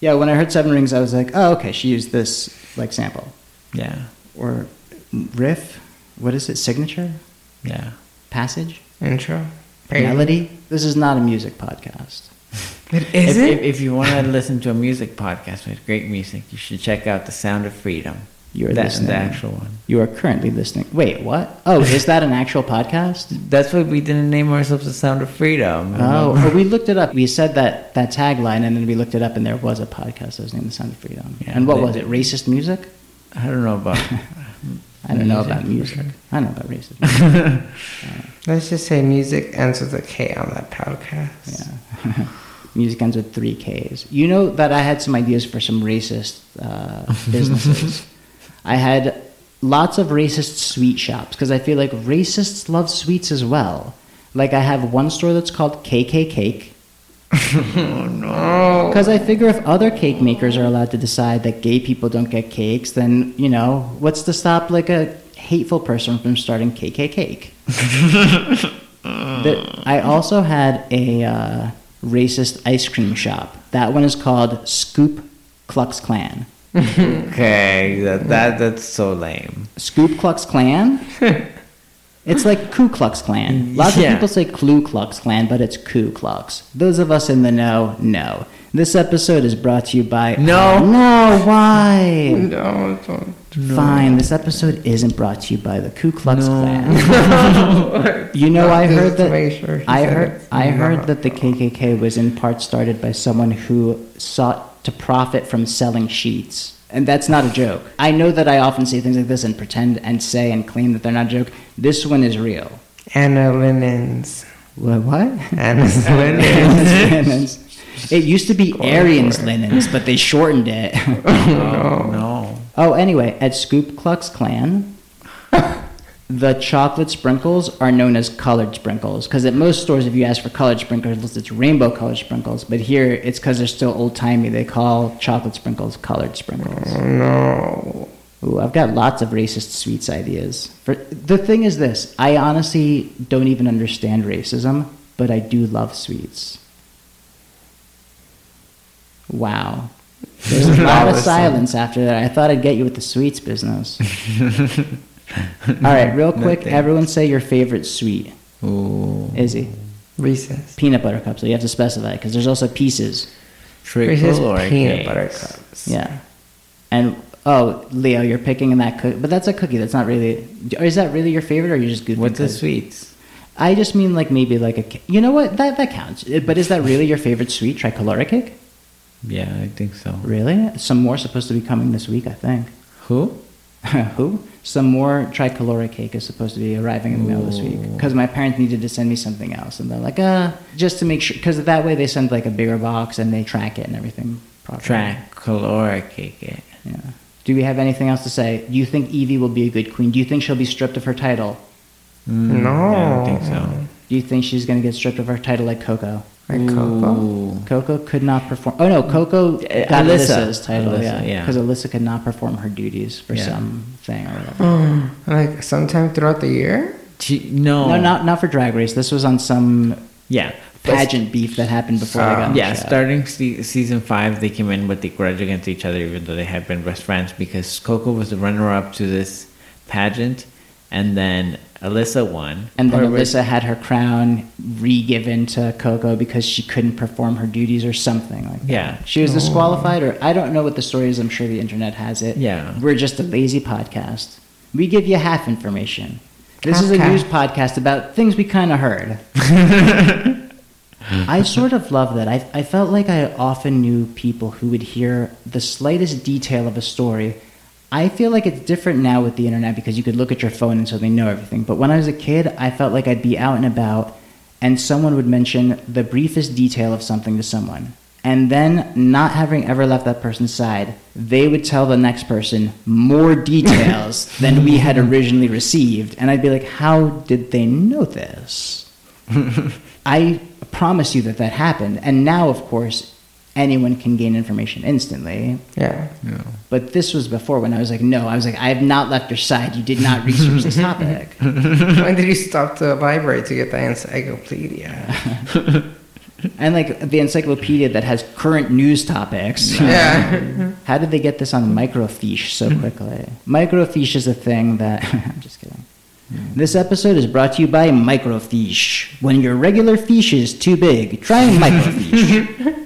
Yeah, when I heard Seven Rings, I was like, oh, okay, she used this like sample Yeah, or riff. What is it? Signature yeah. passage Intro. melody. This is not a music podcast. It If, is if, it? if you want to listen to a music podcast with great music, you should check out The Sound of Freedom. You are That's listening. the actual one. You are currently listening. Wait, what? Oh, is that an actual podcast? That's why we didn't name ourselves the Sound of Freedom. Oh, well, we looked it up. We said that that tagline, and then we looked it up, and there was a podcast that was named "The Sound of Freedom." Yeah, and what they- was it? Racist music? I don't know about. I don't know Music, about music. sure. I know about racist. music. Let's just say music ends with a K on that podcast. Yeah. music ends with three Ks. You know that I had some ideas for some racist uh, businesses. I had lots of racist sweet shops because I feel like racists love sweets as well. Like I have one store that's called KK Cake. Oh no. Because I figure if other cake makers are allowed to decide that gay people don't get cakes, then, you know, what's to stop like a hateful person from starting KK Cake? The- I also had a uh, racist ice cream shop. That one is called Scoop Klux Klan. okay, that, that that's so lame. Scoop Klux Klan? it's like Ku Klux Klan. Lots Yeah. of people say Klu Klux Klan, but it's Ku Klux. Those of us in the know, know. This episode is brought to you by. No. no, why? No, don't. Fine, this episode isn't brought to you by the Ku Klux No. Klan. You know, I heard that. sure I heard. I heard that the KKK was in part started by someone who sought to profit from selling sheets, and that's not a joke. I know that I often say things like this and pretend and say and claim that they're not a joke. This one is real. Anna Linens. What? What? Anna's Linens. linens. It used to be Arian's linens, but they shortened it. Oh no. Oh, anyway, at Scoop Klux Klan, the chocolate sprinkles are known as colored sprinkles. Because at most stores, if you ask for colored sprinkles, it's rainbow colored sprinkles. But here, it's because they're still old timey. They call chocolate sprinkles colored sprinkles. Oh no. Ooh, I've got lots of racist sweets ideas. For the thing is this: I honestly don't even understand racism, but I do love sweets. Wow. There's a lot of silence after that. I thought I'd get you with the sweets business. All right, real quick, Nothing. everyone say your favorite sweet. Ooh. Izzy. Reese's. Peanut butter cups. So you have to specify because there's also pieces. Trickle Reese's or peanut butter cups. Yeah. And oh, Leo, you're picking in that cookie, but that's a cookie. That's not really. Or is that really your favorite, or are you just good? With what's the sweets? I just mean like maybe like a. You know what? That that counts. But is that really your favorite sweet? Tricolora cake? Yeah, I think so. Really? Some more supposed to be coming this week, I think. Who? Who? Some more tricolor cake is supposed to be arriving in the mail this week because my parents needed to send me something else, and they're like, uh, just to make sure, because that way they send like a bigger box and they track it and everything properly. Track caloric cake. it. Yeah. Do we have anything else to say? Do you think Yvie will be a good queen? Do you think she'll be stripped of her title? Mm, No. I don't think so. Do you think she's going to get stripped of her title like Coco? Like Coco. Ooh. Coco could not perform. Oh no, Coco got Alyssa. Alyssa's title. Alyssa, oh, yeah, yeah. because Alyssa could not perform her duties for Yeah. something or whatever. Oh, like sometime throughout the year? She, no. No, not not for Drag Race. This was on some Yeah. But- pageant beef that happened before they ah. got. on the Yeah, show. starting se- season five, they came in with the grudge against each other, even though they had been best friends, because Coco was the runner-up to this pageant, and then Alyssa won. And then Or was- Alyssa had her crown re-given to Coco because she couldn't perform her duties or something like that. Yeah. She was disqualified, or I don't know what the story is. I'm sure the internet has it. Yeah. We're just a lazy podcast. We give you half information. This Half is a half. news podcast about things we kind of heard. I sort of love that. I, I felt like I often knew people who would hear the slightest detail of a story. I feel like it's different now with the internet because you could look at your phone and so they know everything. But when I was a kid, I felt like I'd be out and about and someone would mention the briefest detail of something to someone. And then, not having ever left that person's side, they would tell the next person more details than we had originally received. And I'd be like, how did they know this? I promise you that that happened. And now, of course, anyone can gain information instantly. Yeah. No. But this was before when I was like, no, I was like, I have not left your side. You did not research this topic. when did you stop to vibrate to get the encyclopedia? And like the encyclopedia that has current news topics. yeah. How did they get this on microfiche so quickly? Microfiche is a thing that. I'm just kidding. Hmm. This episode is brought to you by Microfiche. When your regular fiche is too big, try Microfiche.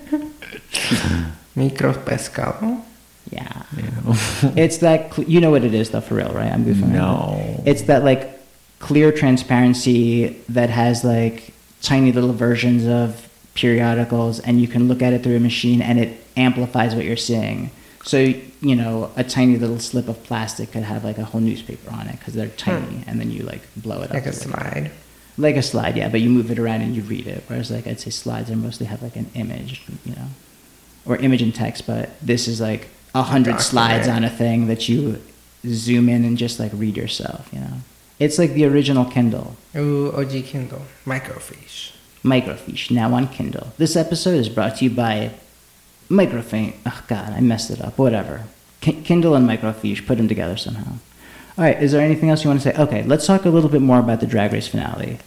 Micro pescado. yeah. Yeah. It's that cl- you know what it is though for real, right? I'm goofing. around. No. It's that like clear transparency that has like tiny little versions of periodicals, and you can look at it through a machine, and it amplifies what you're seeing. So you know, a tiny little slip of plastic could have like a whole newspaper on it because they're hmm. tiny, and then you like blow it up. Like a to, slide. like a slide, yeah, but you move it around and you read it. Whereas, like, I'd say slides are mostly have like an image, you know, or image and text. But this is like a hundred slides on a thing that you zoom in and just like read yourself. You know, it's like the original Kindle, Ooh, OG Kindle. Microfiche. microfiche, now on Kindle. This episode is brought to you by Microfiche. Oh God, I messed it up. Whatever. Ki- Kindle and microfiche, put them together somehow. All right, is there anything else you want to say? Okay, let's talk a little bit more about the Drag Race finale.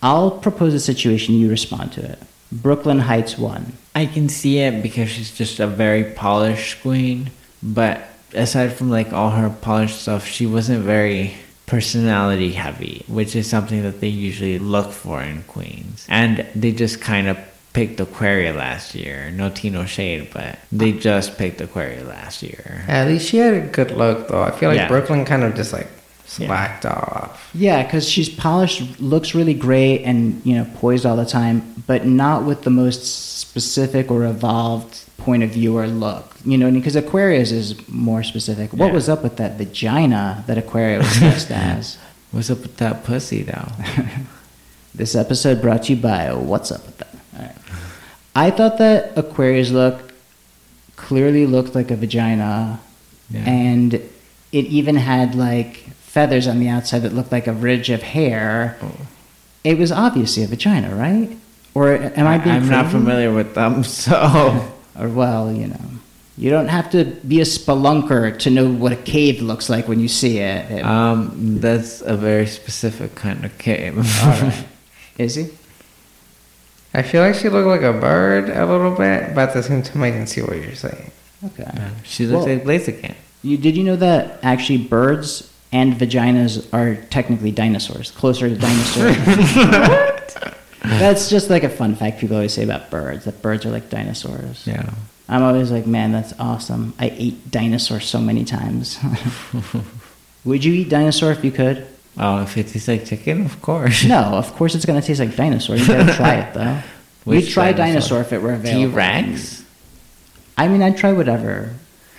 I'll propose a situation, you respond to it. Brooke Lynn Hytes won. I can see it because she's just a very polished queen, but aside from like all her polished stuff, she wasn't very personality heavy, which is something that they usually look for in queens. And they just kind of picked Aquaria last year. No tea, no shade, but they just picked Aquaria last year. At least she had a good look, though. I feel like Yeah. Brooklyn kind of just like Yeah. slacked off. Yeah, because she's polished, looks really great, and you know poised all the time, but not with the most specific or evolved point of view or look. You know, because Aquaria's is more specific. What Yeah. was up with that vagina that Aquaria's was dressed as? What's up with that pussy though? This episode brought to you by What's Up with That. All right. I thought that Aquaria's look clearly looked like a vagina, Yeah. and it even had like feathers on the outside that looked like a ridge of hair. Oh. It was obviously a vagina, right? Or am I being I'm not familiar with them, so Or well, you know, you don't have to be a spelunker to know what a cave looks like when you see it. It- um, that's a very specific kind of cave. all right. Is he? I feel like she looked like a bird a little bit, but at the same time, I can see what you're saying. Okay. She looks Well- like Blaziken. You, did you know that actually birds and vaginas are technically dinosaurs, closer to dinosaurs? That's just like a fun fact people always say about birds, that birds are like dinosaurs. Yeah. I'm always like, man, that's awesome. I ate dinosaur so many times. Would you eat dinosaur if you could? Oh, if it tastes like chicken, of course. No, of course it's going to taste like dinosaur. You gotta try it though. We'd try dinosaur? dinosaur if it were available. T Rex. I mean, I'd try whatever.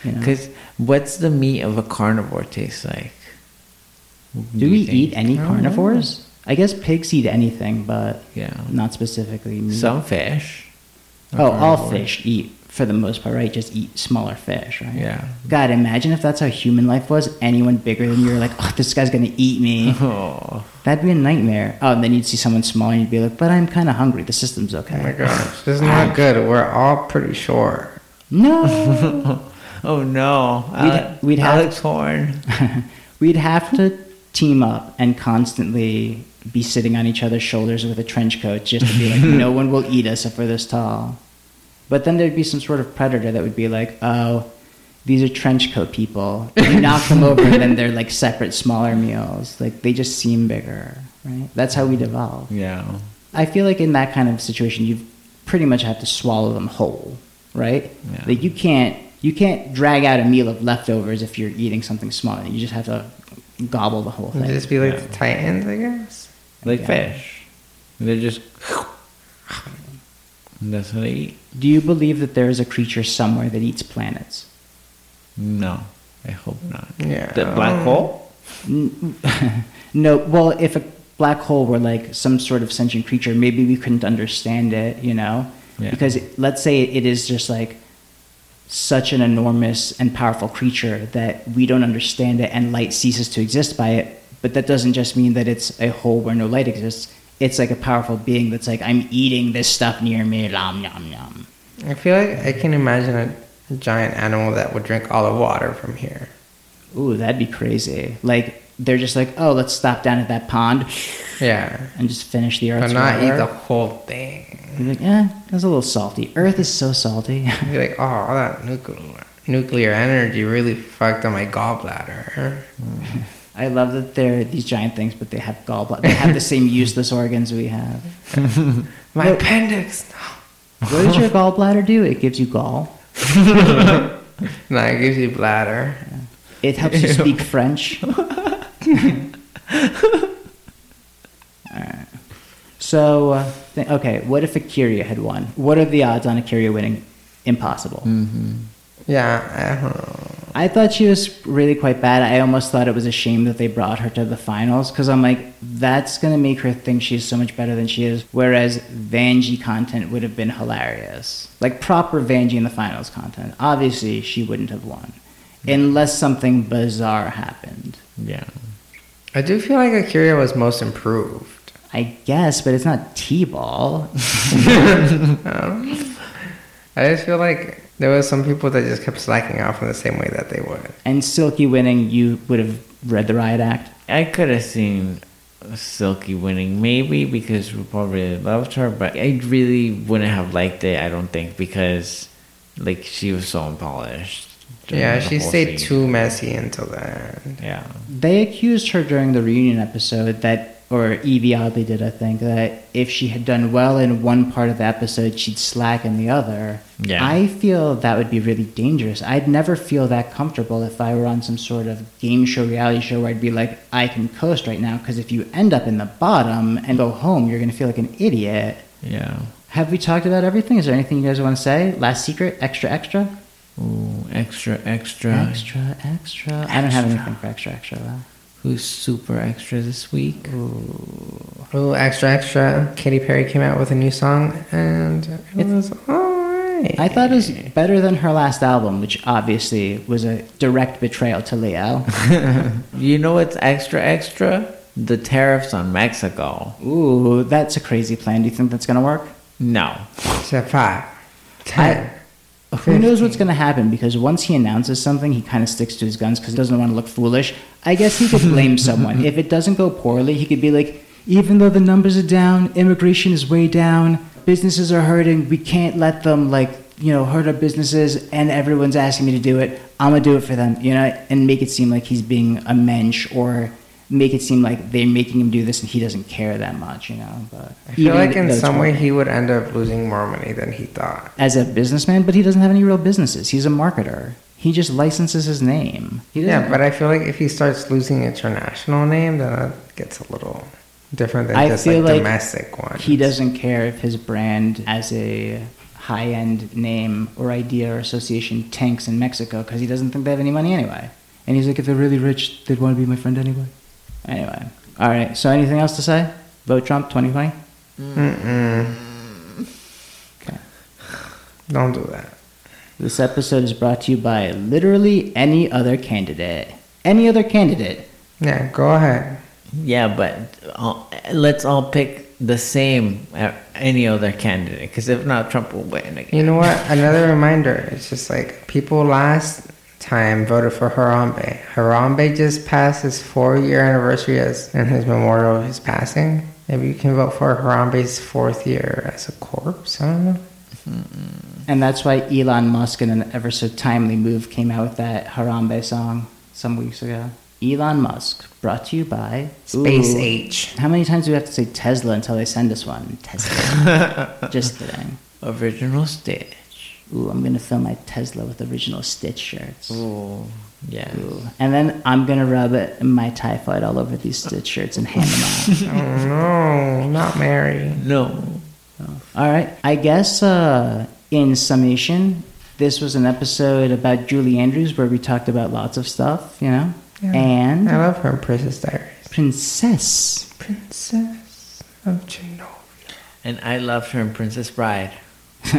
You know. Because what's the meat of a carnivore taste like? Do you we think? eat any I don't know. carnivores? I guess pigs eat anything, but Yeah. not specifically meat. Some fish. are Oh, all fish eat for the most part, right? Just eat smaller fish, right? Yeah. God, imagine if that's how human life was. Anyone bigger than you are like, oh, this guy's gonna eat me. Oh. That'd be a nightmare. Oh, and then you'd see someone smaller and you'd be like, but I'm kind of hungry. The system's okay. Oh my gosh, this is not good. We're all pretty short. No. Oh no. We'd- Ale- we'd uh, have- Alex Horn. We'd have to team up and constantly be sitting on each other's shoulders with a trench coat just to be like, no one will eat us if we're this tall. But then there'd be some sort of predator that would be like, oh, these are trench coat people. You knock them over, and then they're like separate, smaller meals. Like they just seem bigger, right? That's how we'd evolve. Yeah. I feel like in that kind of situation, you pretty much have to swallow them whole, right? Yeah. Like you can't you can't drag out a meal of leftovers if you're eating something small. You just have to gobble the whole Would thing. this be like Yeah. the Titans, I guess? Like Yeah. fish. They're just. That's what they eat. Do you believe that there is a creature somewhere that eats planets? No. I hope not. Yeah. The black hole? No. Well, if a black hole were like some sort of sentient creature, maybe we couldn't understand it. You know, Yeah. because let's say it is just like such an enormous and powerful creature that we don't understand it and light ceases to exist by it. But that doesn't just mean that it's a hole where no light exists. It's like a powerful being that's like, I'm eating this stuff near me, nom nom nom. I feel like I can imagine a giant animal that would drink all the water from here. Ooh, that'd be crazy. Like, they're just like, oh, let's stop down at that pond Yeah. and just finish the But Earth's not eat the whole thing. You're like, eh, that's a little salty. Earth is so salty. Be like, oh, all that nuclear nuclear energy really fucked up my gallbladder. I love that they're these giant things, but they have gallbladder. They have the same useless organs we have. My Look. appendix. What does your gallbladder do? It gives you gall. No, it gives you bladder. It helps you speak French. Alright. So, uh, th- okay, what if A'keria had won? What are the odds on A'keria winning? Impossible. Yeah, I don't know. I thought she was really quite bad. I almost thought it was a shame that they brought her to the finals because I'm like, that's going to make her think she's so much better than she is. Whereas Vanjie content would have been hilarious. Like proper Vanjie in the finals content. Obviously, she wouldn't have won unless something bizarre happened. Yeah. I do feel like A'keria was most improved. I guess, but it's not T-ball. I just feel like there were some people that just kept slacking off in the same way that they would. And Silky winning, you would have read the riot act. I could have seen Silky winning, maybe because RuPaul really loved her, but I really wouldn't have liked it. I don't think because like she was so unpolished. During Yeah, she stayed season. too messy until the end. Yeah. They accused her during the reunion episode that, or Yvie Oddly did, I think, that if she had done well in one part of the episode, she'd slack in the other. Yeah. I feel that would be really dangerous. I'd never feel that comfortable if I were on some sort of game show, reality show where I'd be like, I can coast right now, because if you end up in the bottom and go home, you're going to feel like an idiot. Yeah. Have we talked about everything? Is there anything you guys want to say? Last secret? Extra, extra? Ooh, extra, extra. Extra, extra. extra. I don't have anything for extra, extra, though. Who's super extra this week? Oh, extra, extra. Katy Perry came out with a new song, and it was alright. I thought it was better than her last album, which obviously was a direct betrayal to Leo. You know what's extra, extra? The tariffs on Mexico. Ooh, that's a crazy plan. Do you think that's going to work? No. Five, ten. Who knows what's going to happen because once he announces something, he kind of sticks to his guns because he doesn't want to look foolish. I guess he could blame someone. If it doesn't go poorly, he could be like, even though the numbers are down, immigration is way down, businesses are hurting, we can't let them, like, you know, hurt our businesses, and everyone's asking me to do it. I'm going to do it for them, you know, and make it seem like he's being a mensch or make it seem like they're making him do this and he doesn't care that much, you know. But I feel like in some way he would end up losing more money than he thought. as a businessman, but he doesn't have any real businesses. He's a marketer. He just licenses his name. Yeah, but I feel like if he starts losing international name, then that gets a little different than I just feel like, like domestic ones. he doesn't care if his brand as a high-end name or idea or association tanks in Mexico because he doesn't think they have any money anyway. And he's like, if they're really rich, they'd want to be my friend anyway. Anyway, all right. So anything else to say? Vote Trump 2020. Mm-mm. Okay. Don't do that. This episode is brought to you by literally any other candidate. Any other candidate. Yeah, go ahead. Yeah, but uh, let's all pick the same uh, any other candidate because if not, Trump will win again. You know what? Another reminder. It's just like people last time voted for Harambe. Harambe just passed his four-year anniversary as in his memorial of his passing. Maybe you can vote for Harambe's fourth year as a corpse. I don't know. And that's why Elon Musk, in an ever so timely move, came out with that Harambe song some weeks ago. Elon Musk, brought to you by Space Ooh. H. How many times do we have to say Tesla until they send us one? Tesla. Just kidding. Original Stitch. Ooh, I'm gonna fill my Tesla with original Stitch shirts. Ooh, yeah. Ooh. And then I'm gonna rub it, my typhoid all over these Stitch shirts and hand them out. Oh no, not Mary. No. All right. I guess uh, in summation, this was an episode about Julie Andrews where we talked about lots of stuff, you know? Yeah. And I love her in Princess Diaries. Princess. Princess of Chernobyl. And I loved her in Princess Bride.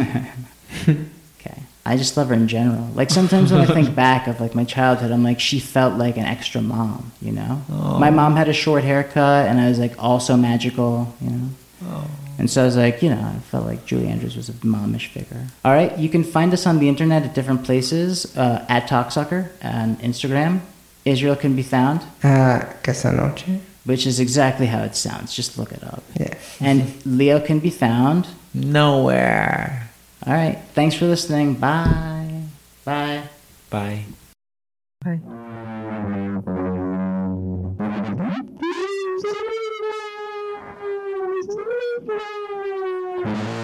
Okay. I just love her in general. Like sometimes when I think back of like my childhood, I'm like she felt like an extra mom, you know? Oh. My mom had a short haircut and I was like also magical, you know? Oh. And so I was like, you know, I felt like Julie Andrews was a momish figure. All right, you can find us on the internet at different places uh, at Talksucker on Instagram. Israel can be found, Uh, Casanoche. which is exactly how it sounds. Just look it up. Yeah. And Leo can be found. Nowhere. All right, thanks for listening. Bye. Bye. Bye.